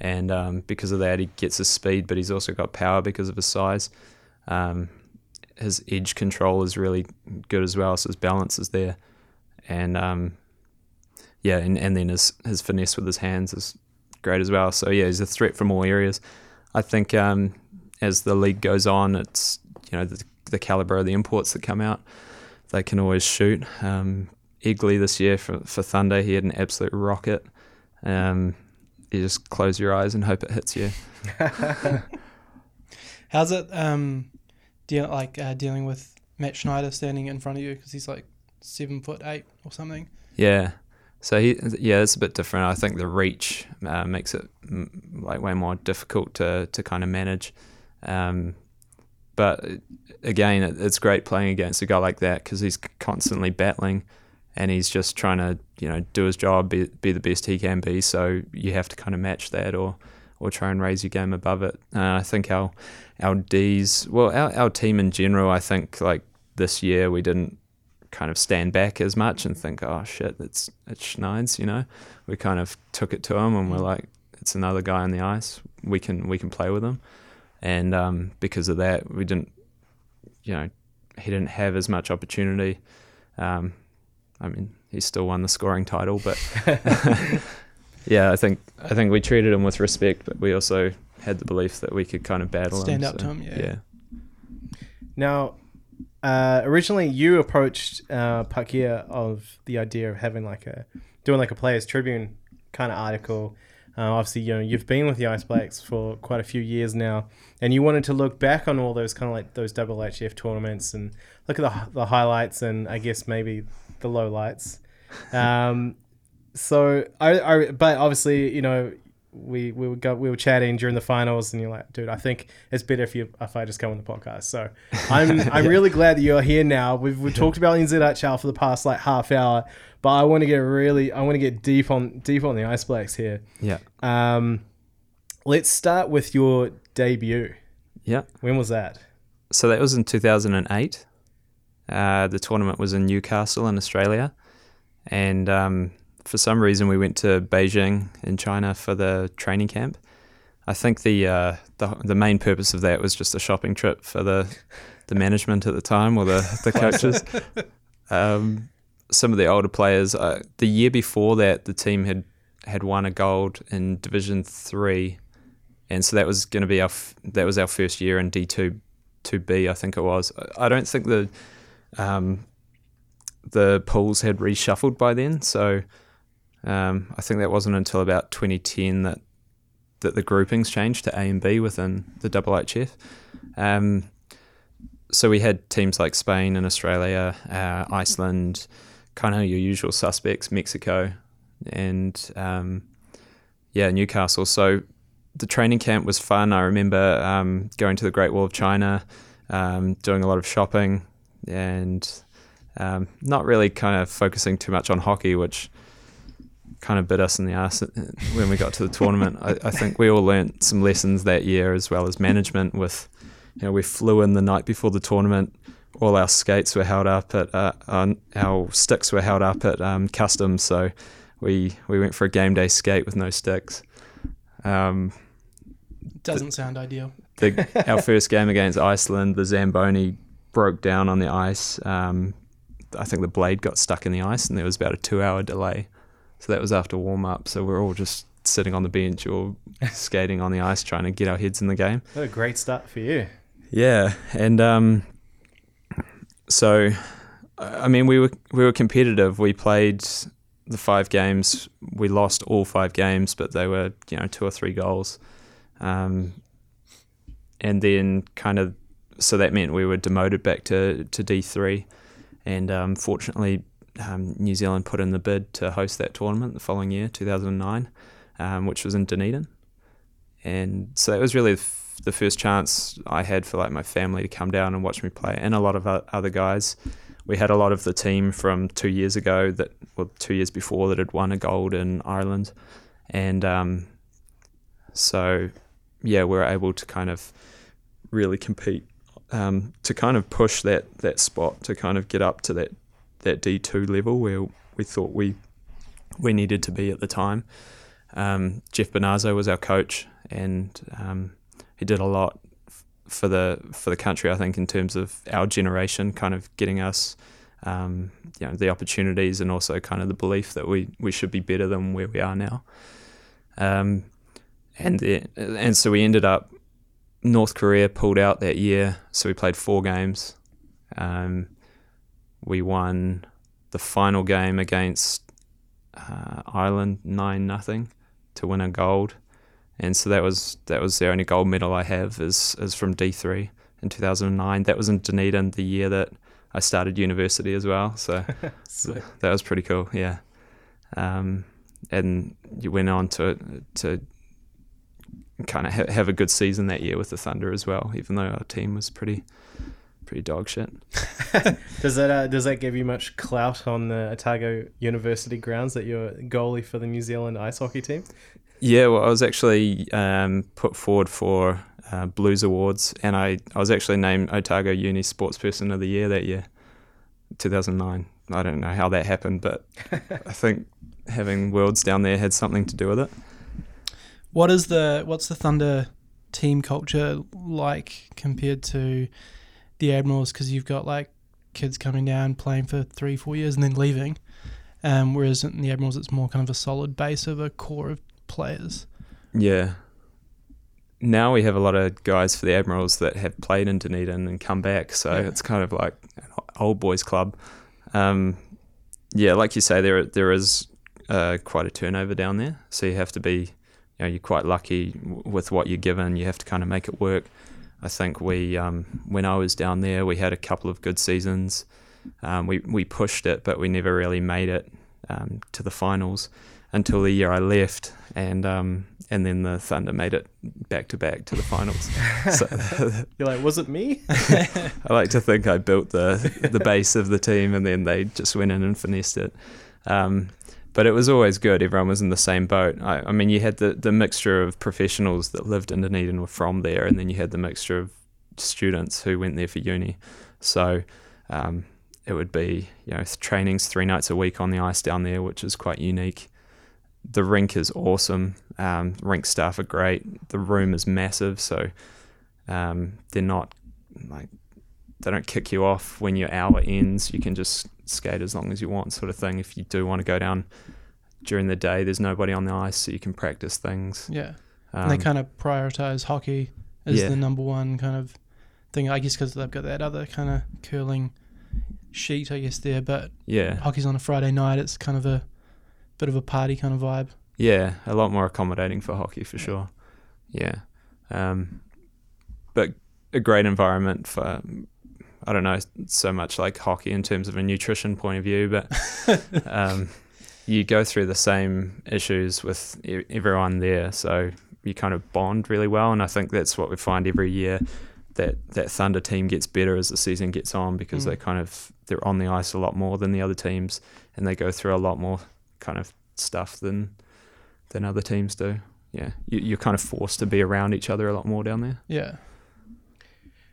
and um, because of that, he gets his speed, but he's also got power because of his size. Um, his edge control is really good as well, so his balance is there, and um, yeah, and, and then his his finesse with his hands is great as well. So yeah, he's a threat from all areas. I think um, as the league goes on, it's you know the, the caliber of the imports that come out, they can always shoot. Um, Egley this year for, for Thunder, he had an absolute rocket. Um, you just close your eyes and hope it hits you. (laughs) How's it um, deal like uh, dealing with Matt Schneider standing in front of you because he's like seven foot eight or something? Yeah. So he, yeah, it's a bit different. I think the reach uh, makes it mm, like way more difficult to to kind of manage. Um, but again, it's great playing against a guy like that because he's constantly battling, and he's just trying to you know do his job, be be the best he can be. So you have to kind of match that or or try and raise your game above it. Uh, I think our our D's, well, our our team in general, I think like this year we didn't kind of stand back as much and think, oh shit, it's it's Schneids, you know. We kind of took it to him and we're like, it's another guy on the ice. We can we can play with him, and um, because of that, we didn't, you know, he didn't have as much opportunity. Um, I mean, he still won the scoring title, but (laughs) yeah, I think I think we treated him with respect, but we also had the belief that we could kind of battle Stand him. up to him, yeah. yeah. Now, uh, originally you approached uh, Puck Yeah of the idea of having like a doing like a Players Tribune kind of article. Uh, obviously, you know you've been with the Ice Blacks for quite a few years now, and you wanted to look back on all those kind of like those double HF tournaments and look at the, the highlights and I guess maybe the low lights. (laughs) Um, so I, I, but obviously, you know, we we were go, we were chatting during the finals, and you're like, dude, I think it's better if you if I just come on the podcast. So I'm (laughs) I'm really glad that you're here now. We've we've talked about NZIHL for the past like half hour, but I want to get really I want to get deep on deep on the Ice Blacks here. Yeah. Um, let's start with your debut. Yeah. When was that? So that was in 2008. Uh, the tournament was in Newcastle in Australia, and um, for some reason we went to Beijing in China for the training camp. I think the uh, the the main purpose of that was just a shopping trip for the the management at the time or the the (laughs) coaches. (laughs) um, some of the older players. Uh, the year before that, the team had had won a gold in Division Three, and so that was going to be our f- that was our first year in D two two B. I think it was. I don't think the um, the pools had reshuffled by then, so um, I think that wasn't until about 2010 that that the groupings changed to A and B within the IIHF. Um, so we had teams like Spain and Australia, uh, Iceland, kind of your usual suspects, Mexico, and um, yeah, Newcastle. So the training camp was fun. I remember um, going to the Great Wall of China, um, doing a lot of shopping, and um, not really kind of focusing too much on hockey, which kind of bit us in the ass (laughs) when we got to the tournament. I, I, think we all learnt some lessons that year as well as management. With you know, we flew in the night before the tournament. All our skates were held up at uh, our sticks were held up at um, customs, so we we went for a game day skate with no sticks. Um, Doesn't the, sound ideal. The, (laughs) our first game against Iceland, the Zamboni broke down on the ice. Um, I think the blade got stuck in the ice, and there was about a two-hour delay. So that was after warm up. So we're all just sitting on the bench or skating on the ice, trying to get our heads in the game. What a great start for you. Yeah, and um, so I mean, we were we were competitive. We played the five games. We lost all five games, but they were you know two or three goals. Um, and then kind of so that meant we were demoted back to to D three, and um, fortunately um, New Zealand put in the bid to host that tournament the following year, 2009, um, which was in Dunedin. And so that was really the first chance I had for like my family to come down and watch me play, and a lot of other guys. We had a lot of the team from two years ago that, well, two years before that had won a gold in Ireland, and um, so yeah, we were able to kind of really compete um, to kind of push that that spot to kind of get up to that that D two level where we thought we we needed to be at the time. Um, Jeff Benazzo was our coach, and um, he did a lot f- for the for the country. I think in terms of our generation, kind of getting us, um, you know, the opportunities and also kind of the belief that we we should be better than where we are now. Um, and the, and so we ended up North Korea pulled out that year, so we played four games. Um, we won the final game against uh, Ireland nine nothing to win a gold, and so that was that was the only gold medal I have is is from D three in two thousand and nine. That was in Dunedin the year that I started university as well. So (laughs) that was pretty cool. Yeah, um, and you went on to to kind of ha- have a good season that year with the Thunder as well, even though our team was pretty pretty dog shit. (laughs) Does that uh, does that give you much clout on the Otago University grounds that you're goalie for the New Zealand ice hockey team? Yeah, well, I was actually um, put forward for uh, Blues Awards, and I, I was actually named Otago Uni Sportsperson of the Year that year, 2009. I don't know how that happened, but I think having Worlds down there had something to do with it. What is the what's the Thunder team culture like compared to the Admirals? Because you've got like kids coming down playing for three, four years and then leaving, um, whereas in the Admirals it's more kind of a solid base of a core of players. Yeah. Now we have a lot of guys for the Admirals that have played in Dunedin and come back, so Yeah. it's kind of like an old boys club. Um, yeah, like you say, there there is uh, quite a turnover down there, so you have to be, you know, you're quite lucky w- with what you're given. You have to kind of make it work. I think we, um, when I was down there, we had a couple of good seasons. Um, we we pushed it, but we never really made it um, to the finals until the year I left, and um, and then the Thunder made it back to back to the finals. (laughs) so You're like, was it me? (laughs) I like to think I built the the base of the team, and then they just went in and finessed it. Um, but it was always good. Everyone was in the same boat. I, I mean, you had the, the mixture of professionals that lived in Dunedin and were from there, and then you had the mixture of students who went there for uni. So um, it would be you know trainings three nights a week on the ice down there, which is quite unique. The rink is awesome. Um, rink staff are great. The room is massive, so um, they're not like they don't kick you off when your hour ends. You can just skate as long as you want, sort of thing. If you do want to go down during the day, there's nobody on the ice, so you can practice things. Yeah, Um, and they kind of prioritize hockey as yeah. the number one kind of thing. I guess because they've got that other kind of curling sheet, I guess there. But yeah, hockey's on a Friday night. It's kind of a bit of a party kind of vibe. yeah, a lot more accommodating for hockey for sure. Yeah, um, but a great environment for. I don't know so much like hockey in terms of a nutrition point of view, but (laughs) um, you go through the same issues with e- everyone there, so you kind of bond really well. And I think that's what we find every year that that Thunder team gets better as the season gets on because Mm. they kind of they're on the ice a lot more than the other teams, and they go through a lot more kind of stuff than than other teams do. Yeah, you, you're kind of forced to be around each other a lot more down there. Yeah,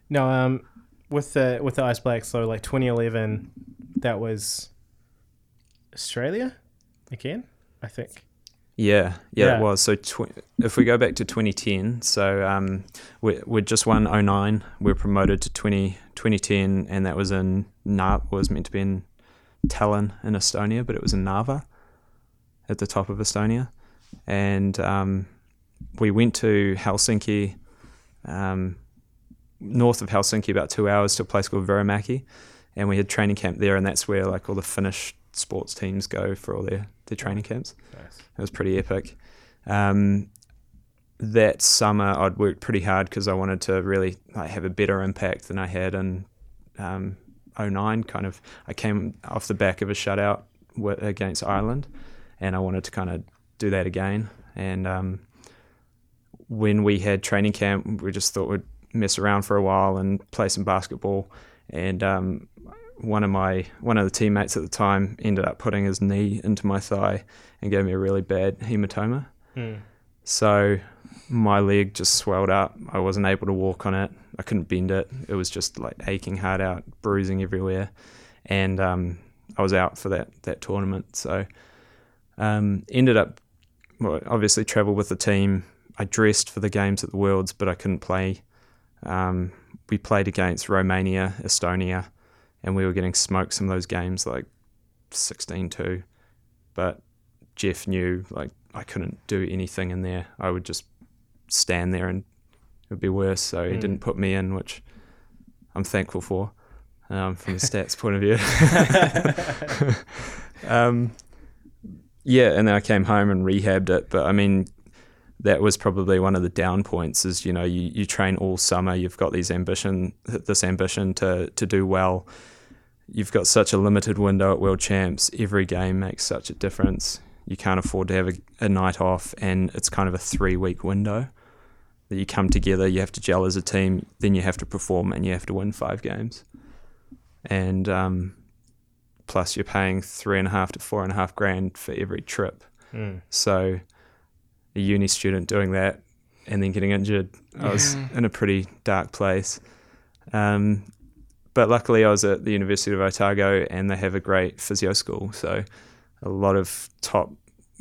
No, um, with the with the Ice Blacks, so like 2011, that was Australia again, I think. Yeah, yeah, Yeah. it was. So tw- if we go back to 2010, so um, we we just won 09. We were promoted to 20, 2010, and that was in Nar- was meant to be in Tallinn in Estonia, but it was in Narva, at the top of Estonia, and um, we went to Helsinki, um, north of Helsinki, about two hours to a place called Vierumäki, and we had training camp there, and that's where like all the Finnish sports teams go for all their their training camps. Nice. It was pretty epic. Um, that summer, I'd worked pretty hard because I wanted to really like, have a better impact than I had in um, 09. Kind of, I came off the back of a shutout against Ireland, and I wanted to kind of do that again. And um, when we had training camp, we just thought we'd mess around for a while and play some basketball. And um, one of my one of the teammates at the time ended up putting his knee into my thigh and gave me a really bad hematoma. Hmm. So my leg just swelled up. I wasn't able to walk on it. I couldn't bend it. It was just like aching hard out, bruising everywhere, and um, I was out for that that tournament. So um, ended up well, obviously traveled with the team. I dressed for the games at the Worlds, but I couldn't play. Um, we played against Romania, Estonia, and we were getting smoked some of those games like 16-2. But Jeff knew like I couldn't do anything in there. I would just stand there and it would be worse. So he Mm. didn't put me in, which I'm thankful for um, from a (laughs) stats point of view. (laughs) (laughs) um, yeah, and then I came home and rehabbed it. But I mean, that was probably one of the down points. Is you know you, you train all summer, you've got these ambition, this ambition to to do well. You've got such a limited window at World Champs. Every game makes such a difference. You can't afford to have a, a night off, and it's kind of a three week window that you come together. You have to gel as a team, then you have to perform, and you have to win five games. And um, plus, you're paying three and a half to four and a half grand for every trip. Mm. So, a uni student doing that and then getting injured, I was in a pretty dark place. Um, but luckily, I was at the University of Otago and they have a great physio school. So, a lot of top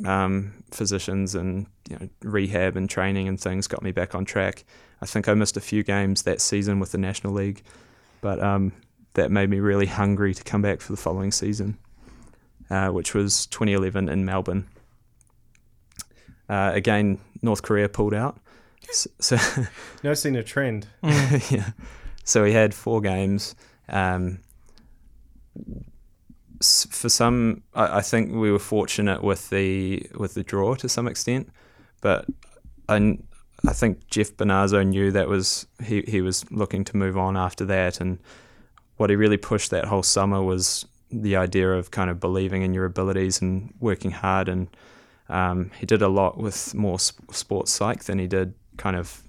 um, physicians and you know, rehab and training and things got me back on track. I think I missed a few games that season with the National League, but um, that made me really hungry to come back for the following season, uh, which was 2011 in Melbourne. Uh, again, North Korea pulled out. S- So, (laughs) Noticing a trend. (laughs) Yeah. So we had four games. Um, for some, I, I think we were fortunate with the with the draw to some extent, but I, I think Jeff Benazzo knew that was he, he was looking to move on after that, and what he really pushed that whole summer was the idea of kind of believing in your abilities and working hard, and um, he did a lot with more sp- sports psych than he did kind of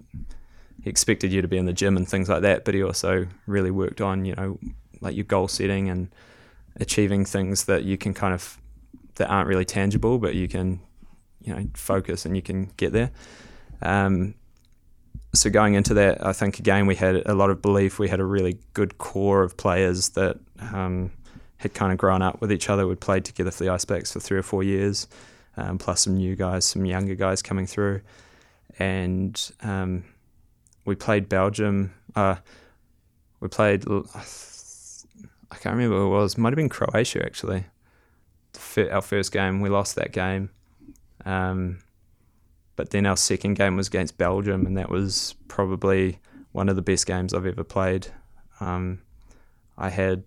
he expected you to be in the gym and things like that, but he also really worked on, you know, like your goal setting and achieving things that you can kind of that aren't really tangible, but you can, you know, focus and you can get there. Um, so going into that, I think again we had a lot of belief. We had a really good core of players that um, had kind of grown up with each other. We'd played together for the Ice Blacks for three or four years, um, plus some new guys, some younger guys coming through, and um, we played Belgium. Uh, we played. I can't remember who it was. Might have been Croatia actually. Our first game, we lost that game. Um, but then our second game was against Belgium, and that was probably one of the best games I've ever played. Um, I had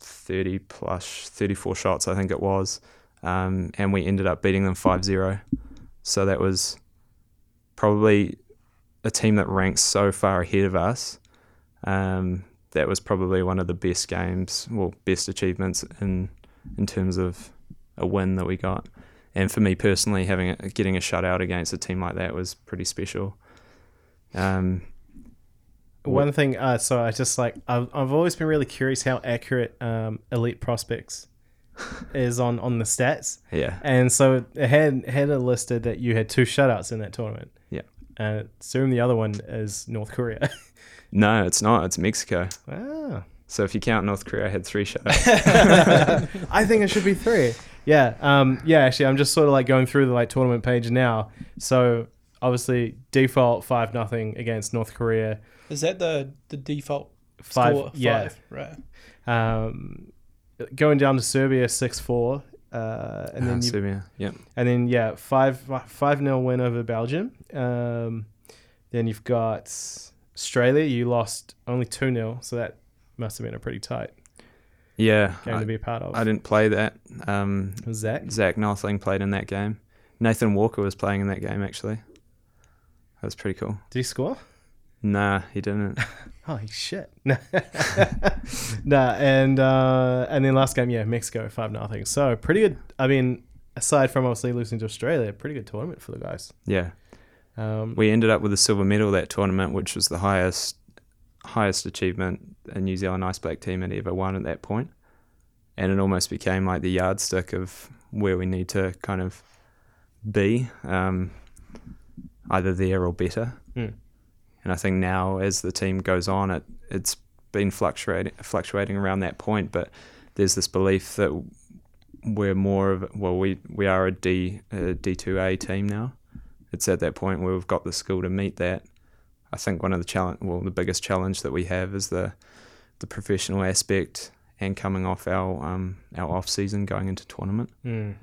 30 plus, 34 shots, I think it was, um, and we ended up beating them 5 0. So that was probably a team that ranks so far ahead of us. Um, that was probably one of the best games, well, best achievements in in terms of a win that we got. And for me personally, having a, getting a shutout against a team like that was pretty special. Um, One thing, uh, so I just like I've, I've always been really curious how accurate um, elite prospects (laughs) is on on the stats, yeah, and so it had had it listed that you had two shutouts in that tournament. Yeah. and assume the other one is North Korea. (laughs) no, it's not. It's Mexico. ah, So if you count North Korea, I had three shutouts. (laughs) I think it should be three. Yeah, um, yeah. Actually, I'm just sort of like going through the like tournament page now. So obviously, default five nothing against North Korea. Is that the the default Five, score? yeah. Five, right. Um, going down to Serbia six four, uh, and then Ah, you Serbia. Yep. And then yeah, five five nil win over Belgium. Um, then you've got Australia. You lost only two 0 so that must have been a pretty tight Yeah. game I, to be a part of. I didn't play that. Um, Zach. Zach Nothling played in that game. Nathan Walker was playing in that game actually. That was pretty cool. Did he score? Nah, he didn't. (laughs) Holy shit! (laughs) nah, and uh, and then last game, yeah, Mexico five nothing. So pretty good. I mean, aside from obviously losing to Australia, pretty good tournament for the guys. Yeah. Um, We ended up with a silver medal that tournament, which was the highest highest achievement a New Zealand Ice Black team had ever won at that point. And it almost became like the yardstick of where we need to kind of be, um, either there or better. Mm. And I think now, as the team goes on, it it's been fluctuating fluctuating around that point. But there's this belief that we're more of well, we we are a D a D two A team now. It's at that point where we've got the skill to meet that. I think one of the challenge, well, the biggest challenge that we have is the the professional aspect and coming off our um, our off season going into tournament. Mm.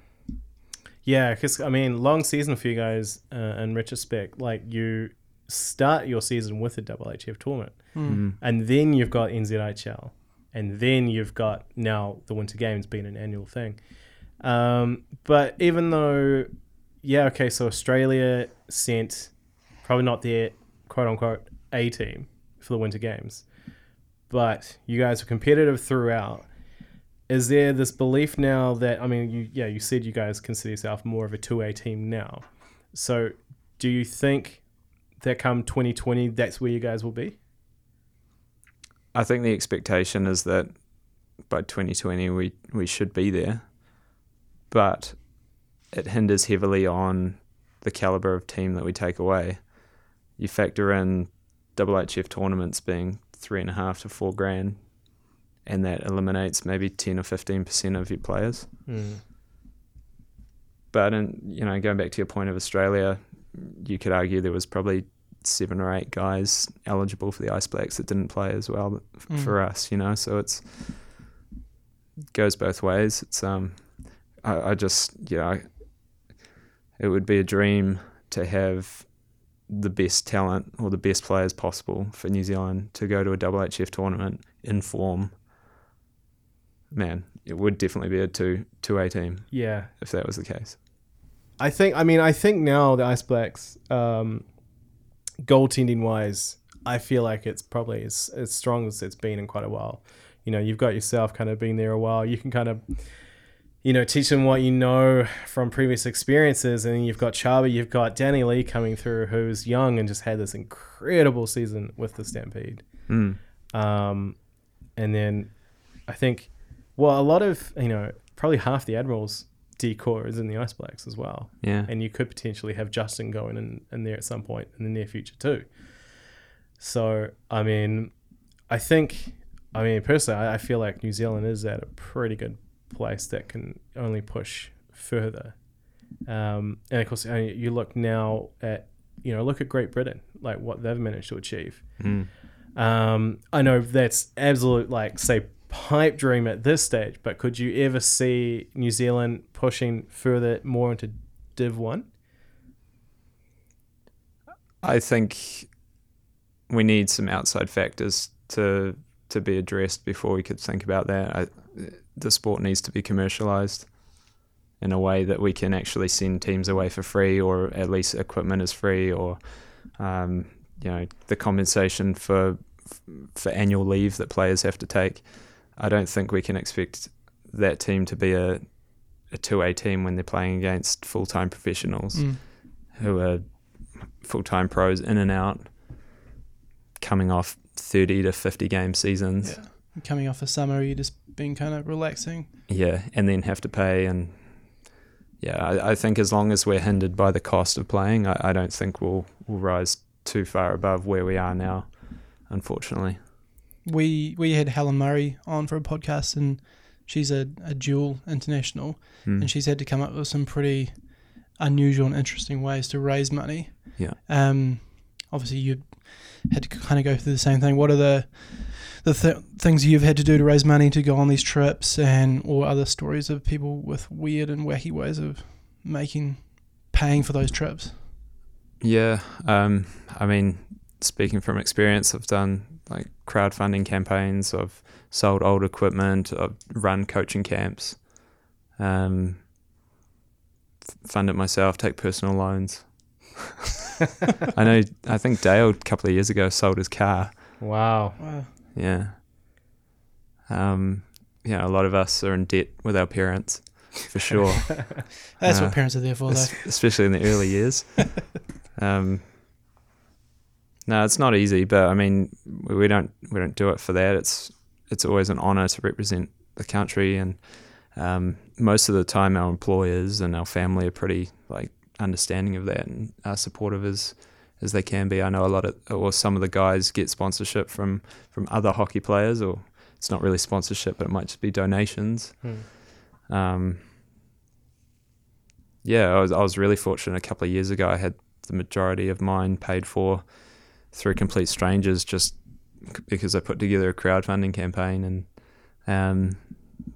Yeah, because I mean, long season for you guys uh, in retrospect. Like you, start your season with a double HF tournament, Mm. and then you've got NZIHL, and then you've got now the Winter Games being an annual thing. Um, but even though, yeah, okay, so Australia sent probably not their quote unquote A team for the Winter Games, but you guys were competitive throughout. Is there this belief now that I mean, you yeah, you said you guys consider yourself more of a two A team now. So, do you think that come 2020, that's where you guys will be? I think the expectation is that by 2020 we we should be there, but it hinders heavily on the caliber of team that we take away. You factor in double HF tournaments being three and a half to four grand, and that eliminates maybe 10 or 15 percent of your players. But in, you know, going back to your point of Australia, you could argue there was probably seven or eight guys eligible for the Ice Blacks that didn't play as well f- Mm. for us. You know, so it's goes both ways. It's um, I, I just you know, it would be a dream to have the best talent or the best players possible for New Zealand to go to a double HF tournament in form. Man, it would definitely be a two two A team Yeah, if that was the case. I think. I mean, I think now the Ice Blacks, um, goaltending wise, I feel like it's probably as, as strong as it's been in quite a while. You know, you've got yourself kind of been there a while. You can kind of, you know, teach them what you know from previous experiences, and then you've got Chaba, you've got Danny Lee coming through, who's young and just had this incredible season with the Stampede. Mm. Um, and then I think, well, a lot of you know, probably half the Admirals D corps is in the Ice Blacks as well Yeah. and you could potentially have Justin going in, in there at some point in the near future too. So I mean, I think, I mean personally, I, I feel like New Zealand is at a pretty good place that can only push further. Um, and of course, you look now at you know look at Great Britain, like what they've managed to achieve. Mm. Um, I know that's absolute like say pipe dream at this stage, but could you ever see New Zealand pushing further more into Div One? I think we need some outside factors to to be addressed before we could think about that. I, the sport needs to be commercialized in a way that we can actually send teams away for free, or at least equipment is free, or um, you know the compensation for for annual leave that players have to take. I don't think we can expect that team to be a a two A team when they're playing against full time professionals Mm. who are full time pros in and out, coming off 30 to 50 game seasons. Yeah. Coming off a summer, you just been kind of relaxing. Yeah, and then have to pay. And yeah, I, I think as long as we're hindered by the cost of playing, I, I don't think we'll, we'll rise too far above where we are now, unfortunately. We we had Helen Murray on for a podcast, and she's a, a dual international, Mm. and she's had to come up with some pretty unusual and interesting ways to raise money. Yeah. Um, obviously you had to kind of go through the same thing. What are the the th- things you've had to do to raise money to go on these trips, and or other stories of people with weird and wacky ways of making paying for those trips? Yeah, um, I mean, speaking from experience, I've done like crowdfunding campaigns. I've sold old equipment. I've run coaching camps. Um, fund it myself. Take personal loans. (laughs) I know. I think Dale a couple of years ago sold his car. Wow. Wow. Yeah. Um, yeah, a lot of us are in debt with our parents, for sure. (laughs) That's Uh, what parents are there for, though. Especially in the early years. (laughs) um, no, it's not easy, but I mean, we don't we don't do it for that. It's it's always an honour to represent the country, and um, most of the time, our employers and our family are pretty like understanding of that and are supportive as as they can be. I know a lot of or some of the guys get sponsorship from from other hockey players, or it's not really sponsorship, but it might just be donations. Hmm. Um, yeah, I was I was really fortunate. A couple of years ago, I had the majority of mine paid for through complete strangers, just because I put together a crowdfunding campaign and um,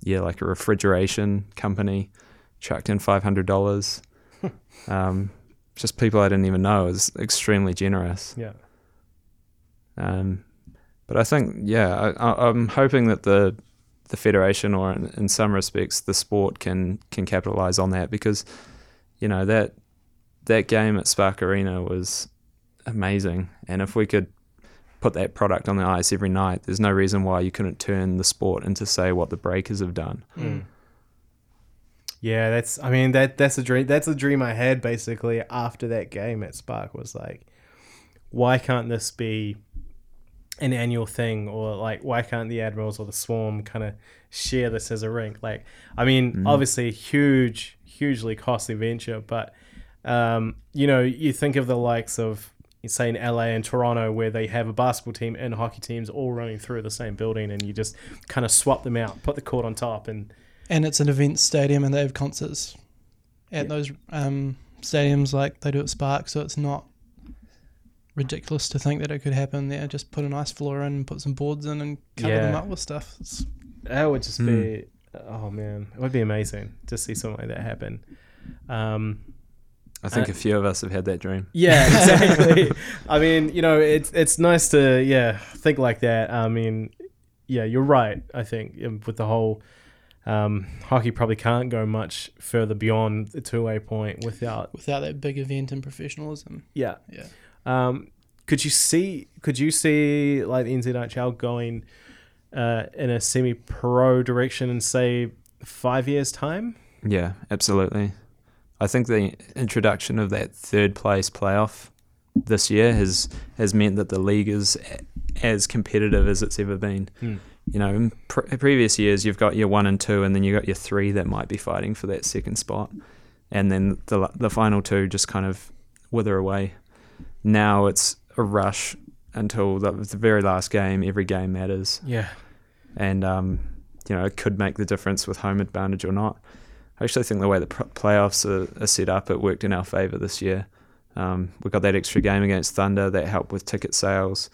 yeah, like a refrigeration company chucked in five hundred dollars. (laughs) um, just people I didn't even know is extremely generous. Yeah. Um, but I think, yeah, I, I, I'm hoping that the the federation, or in, in some respects, the sport can can capitalize on that because, you know, that that game at Spark Arena was amazing, and if we could put that product on the ice every night, there's no reason why you couldn't turn the sport into say what the Breakers have done. Mm. Yeah, that's. I mean, that that's a dream. That's a dream I had basically after that game at Spark. Was like, why can't this be an annual thing, or like, why can't the Admirals or the Swarm kind of share this as a rink? Like, I mean, Mm. obviously, a huge, hugely costly venture, but um, you know, you think of the likes of say in LA and Toronto where they have a basketball team and hockey teams all running through the same building and you just kind of swap them out, put the court on top and and it's an event stadium and they have concerts at Yeah. those um, stadiums like they do at Spark, so it's not ridiculous to think that it could happen there. Just put an ice floor in, put some boards in, and cover them up with stuff. It's, That would just Hmm. be, oh man, it would be amazing to see something like that happen. Um, I think Uh, a few of us have had that dream. yeah, (laughs) exactly. I mean, you know, it's it's nice to yeah think like that. I mean, yeah, you're right. I think um, with the whole um, hockey probably can't go much further beyond the two way point without without that big event and professionalism. yeah. Yeah. Um, could you see? Could you see like the NZIHL going uh, in a semi-pro direction in say five years' time? Yeah, absolutely. I think the introduction of that third place playoff this year has has meant that the league is as competitive as it's ever been. Hmm. You know, in pre- previous years you've got your one and two, and then you got your three that might be fighting for that second spot, and then the the final two just kind of wither away. Now it's a rush until the, the very last game. Every game matters Yeah. and um, you know it could make the difference with home advantage or not. I actually think the way the pr- playoffs are, are set up, it worked in our favour this year. Um, we got that extra game against Thunder that helped with ticket sales.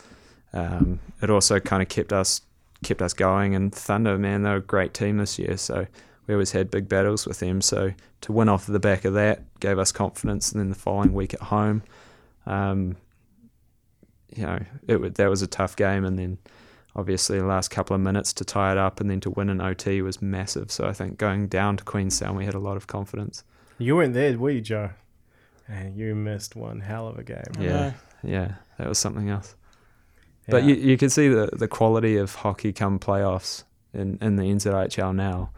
Um, it also kind of kept us kept us going. And Thunder, man, they're a great team this year, so we always had big battles with them. So to win off the back of that gave us confidence. And then the following week at home, um, you know, it that was a tough game, and then obviously the last couple of minutes to tie it up and then to win an OT was massive. So I think going down to Queenstown, we had a lot of confidence. You weren't there, were you, Joe? And you missed one hell of a game. Yeah. Yeah, that was something else. But you, you can see the, the quality of hockey come playoffs in, in the NZIHL now.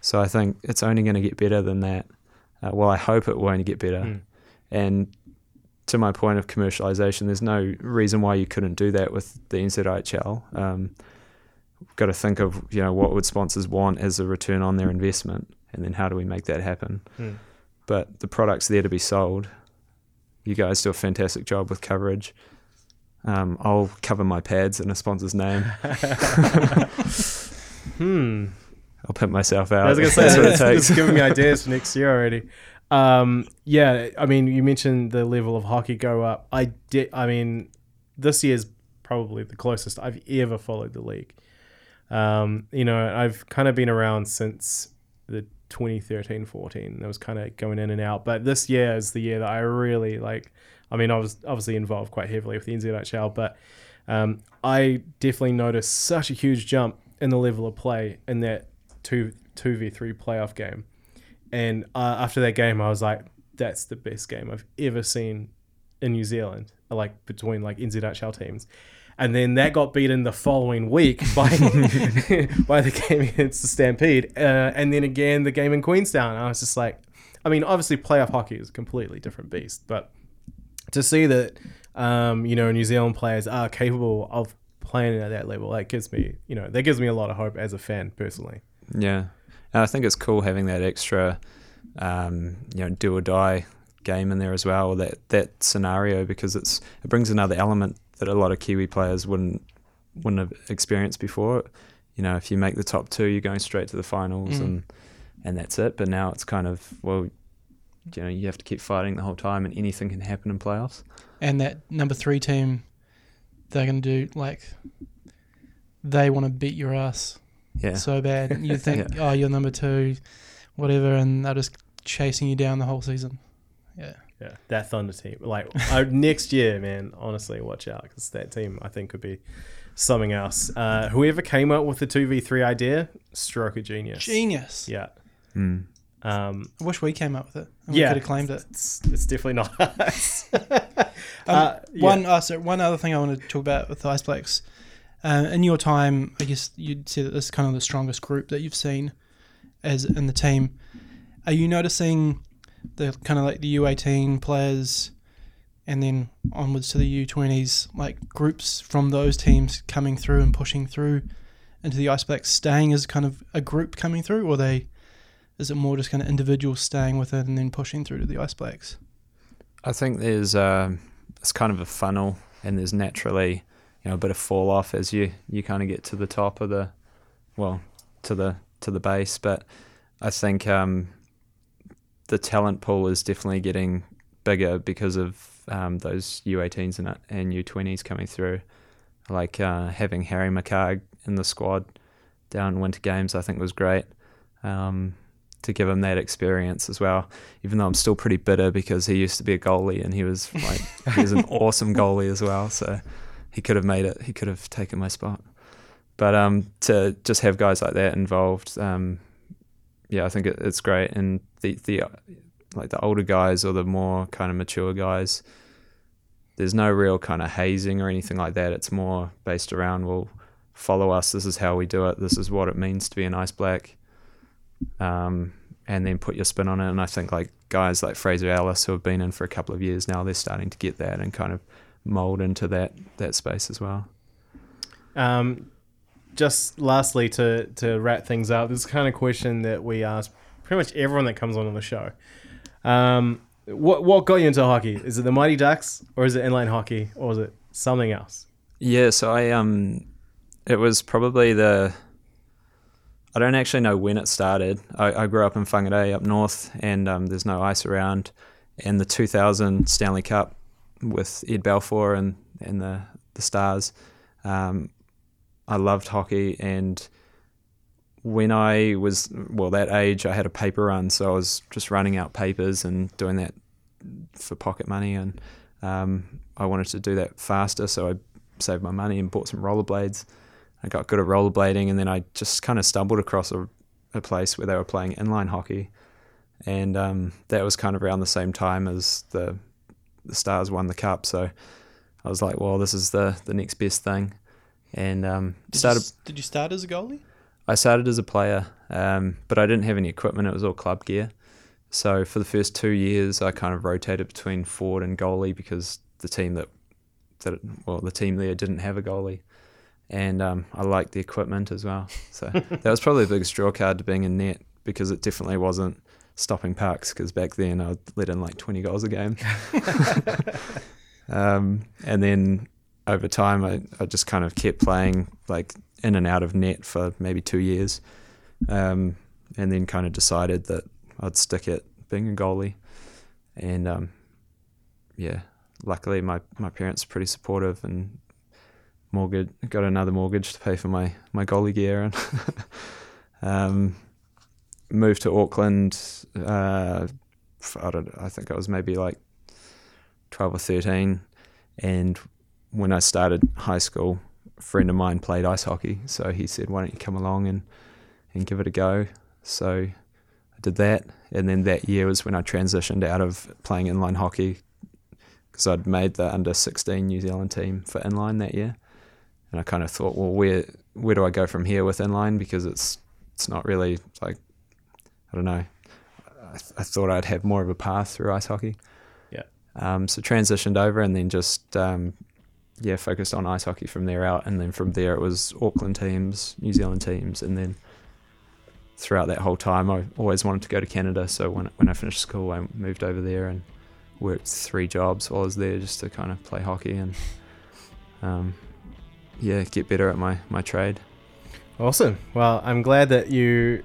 So I think it's only going to get better than that. Uh, well, I hope it will only get better. Mm. And to my point of commercialization, there's no reason why you couldn't do that with the NZIHL. Um, we've got to think of you know what would sponsors want as a return on their investment, and then how do we make that happen? Mm. But the product's there to be sold. You guys do a fantastic job with coverage. Um, I'll cover my pads in a sponsor's name. (laughs) Hmm. I'll pimp myself out. I was gonna say That's what it (laughs) takes. giving me ideas for next year already. Um, yeah, I mean, you mentioned the level of hockey go up. I did. I mean, this year's probably the closest I've ever followed the league. Um, you know, I've kind of been around since the 2013-14. It was kind of going in and out, but this year is the year that I really like. I mean, I was obviously involved quite heavily with the NZIHL, but um, I definitely noticed such a huge jump in the level of play in that two two v three playoff game. And uh, after that game, I was like, "That's the best game I've ever seen in New Zealand." Like between like NZIHL teams, and then that got beaten the following week (laughs) by (laughs) by the game against the Stampede, uh, and then again the game in Queenstown. I was just like, I mean, obviously playoff hockey is a completely different beast, but to see that um, you know New Zealand players are capable of playing at that level, that gives me you know that gives me a lot of hope as a fan personally. Yeah, and I think it's cool having that extra, um, you know, do or die game in there as well. That that scenario because it's it brings another element that a lot of Kiwi players wouldn't wouldn't have experienced before. You know, if you make the top two, you're going straight to the finals, Mm. and and that's it. But now it's kind of well, you know, you have to keep fighting the whole time, and anything can happen in playoffs. And that number three team, they're going to do like they want to beat your ass Yeah, so bad. You (laughs) think, oh, you're number two, whatever, and they're just chasing you down the whole season. Yeah. Yeah, that Thunder team. Like uh, (laughs) next year, man. Honestly, watch out because that team I think could be something else. Uh, whoever came up with the two v three idea, stroke of genius. Genius. Yeah. Mm. Um, I wish we came up with it. And Yeah. We could have claimed it. it's, it's definitely not us. (laughs) Um, Uh, yeah. One, uh, so one other thing I want to talk about with the Ice Uh, in your time, I guess you'd say that this is kind of the strongest group that you've seen as in the team. Are you noticing the kind of like the U18 players and then onwards to the U20s, like groups from those teams coming through and pushing through into the Ice Blacks, staying as kind of a group coming through, or they is it more just kind of individuals staying with it and then pushing through to the Ice Blacks? I think there's um, it's kind of a funnel, and there's naturally you know a bit of fall off as you you kind of get to the top of the well to the to the base. But I think um, the talent pool is definitely getting bigger because of um, those U18s and, and U20s coming through. Like uh, having Harry McCarg in the squad down Winter Games, I think was great. Um, to give him that experience as well. Even though I'm still pretty bitter because he used to be a goalie and he was like he was an (laughs) awesome goalie as well. So he could have made it. He could have taken my spot. But um, to just have guys like that involved, um, yeah, I think it, it's great. And the the like the older guys or the more kind of mature guys, there's no real kind of hazing or anything like that. It's more based around well, follow us. This is how we do it. This is what it means to be an ice black um, and then put your spin on it. And I think like guys like Fraser Ellis who have been in for a couple of years now, they're starting to get that and kind of mold into that that space as well. Um, just lastly, to to wrap things up, this is kind of question that we ask pretty much everyone that comes on the show. Um, what what got you into hockey? Is it the Mighty Ducks, or is it inline hockey, or is it something else? Yeah, so I um, it was probably the. I don't actually know when it started. I, I grew up in Whangarei up north, and um, there's no ice around. And the 2000 Stanley Cup with Ed Belfour and and the the Stars, um, I loved hockey. And when I was well that age, I had a paper run, so I was just running out papers and doing that for pocket money. And um, I wanted to do that faster, so I saved my money and bought some rollerblades. I got good at rollerblading, and then I just kind of stumbled across a, a place where they were playing inline hockey, and um, that was kind of around the same time as the the Stars won the cup. So I was like, well, this is the the next best thing, and um, Did started. You, did you start as a goalie? I started as a player, um, but I didn't have any equipment. It was all club gear. So for the first two years, I kind of rotated between forward and goalie because the team that that well, the team there didn't have a goalie, and um, I liked the equipment as well. So (laughs) that was probably the biggest draw card to being in net because it definitely wasn't stopping pucks because back then I'd let in like 20 goals a game. (laughs) um, and then over time, I, I just kind of kept playing like in and out of net for maybe two years, um, and then kind of decided that I'd stick at being a goalie. And um, yeah, luckily my, my parents are pretty supportive and mortgage got another mortgage to pay for my, my goalie gear and (laughs) um, moved to Auckland. Uh, I don't I think I was maybe like twelve or thirteen, and when I started high school, a friend of mine played ice hockey, so he said, "Why don't you come along and and give it a go?" So I did that, and then that year was when I transitioned out of playing inline hockey because I'd made the under sixteen New Zealand team for inline that year, and I kind of thought, well, where where do I go from here with inline because it's it's not really like I don't know. I, I thought I'd have more of a path through ice hockey. Yeah. Um, so transitioned over and then just um, yeah focused on ice hockey from there out, and then from there it was Auckland teams, New Zealand teams, and then throughout that whole time I always wanted to go to Canada. So when when I finished school, I moved over there and worked three jobs while I was there just to kind of play hockey and um, yeah get better at my my trade. Awesome. Well, I'm glad that you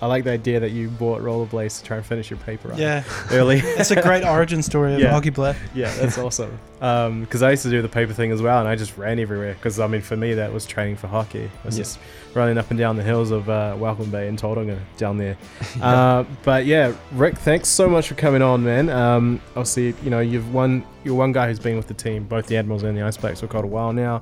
I like the idea that you bought rollerblades to try and finish your paper up Yeah, early. (laughs) it's a great origin story of Yeah. a hockey player. yeah, that's awesome. (laughs) Because I used to do the paper thing as well, and I just ran everywhere. Because I mean, for me, that was training for hockey. I was Yeah. just running up and down the hills of uh, Welcome Bay and Tauranga down there. (laughs) uh, but yeah, Rick, thanks so much for coming on, man. Um, obviously, you know, you've one, you're one guy who's been with the team, both the Admirals and the Iceblacks, for quite a while now.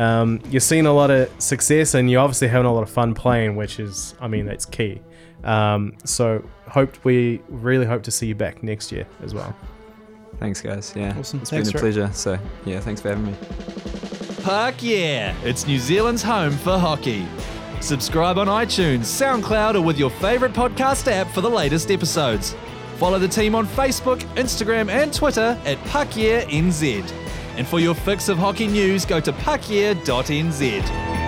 Um, you're seeing a lot of success, and you're obviously having a lot of fun playing, which is, I mean, that's key. Um, so, hoped we really hope to see you back next year as well. Thanks, guys. Yeah, Awesome. it's Thanks, been a Rick. pleasure. So yeah, thanks for having me. Puck yeah! It's New Zealand's home for hockey. Subscribe on iTunes, SoundCloud, or with your favourite podcast app for the latest episodes. Follow the team on Facebook, Instagram, and Twitter at PuckYeahNZ. And for your fix of hockey news, go to puckyeah.nz.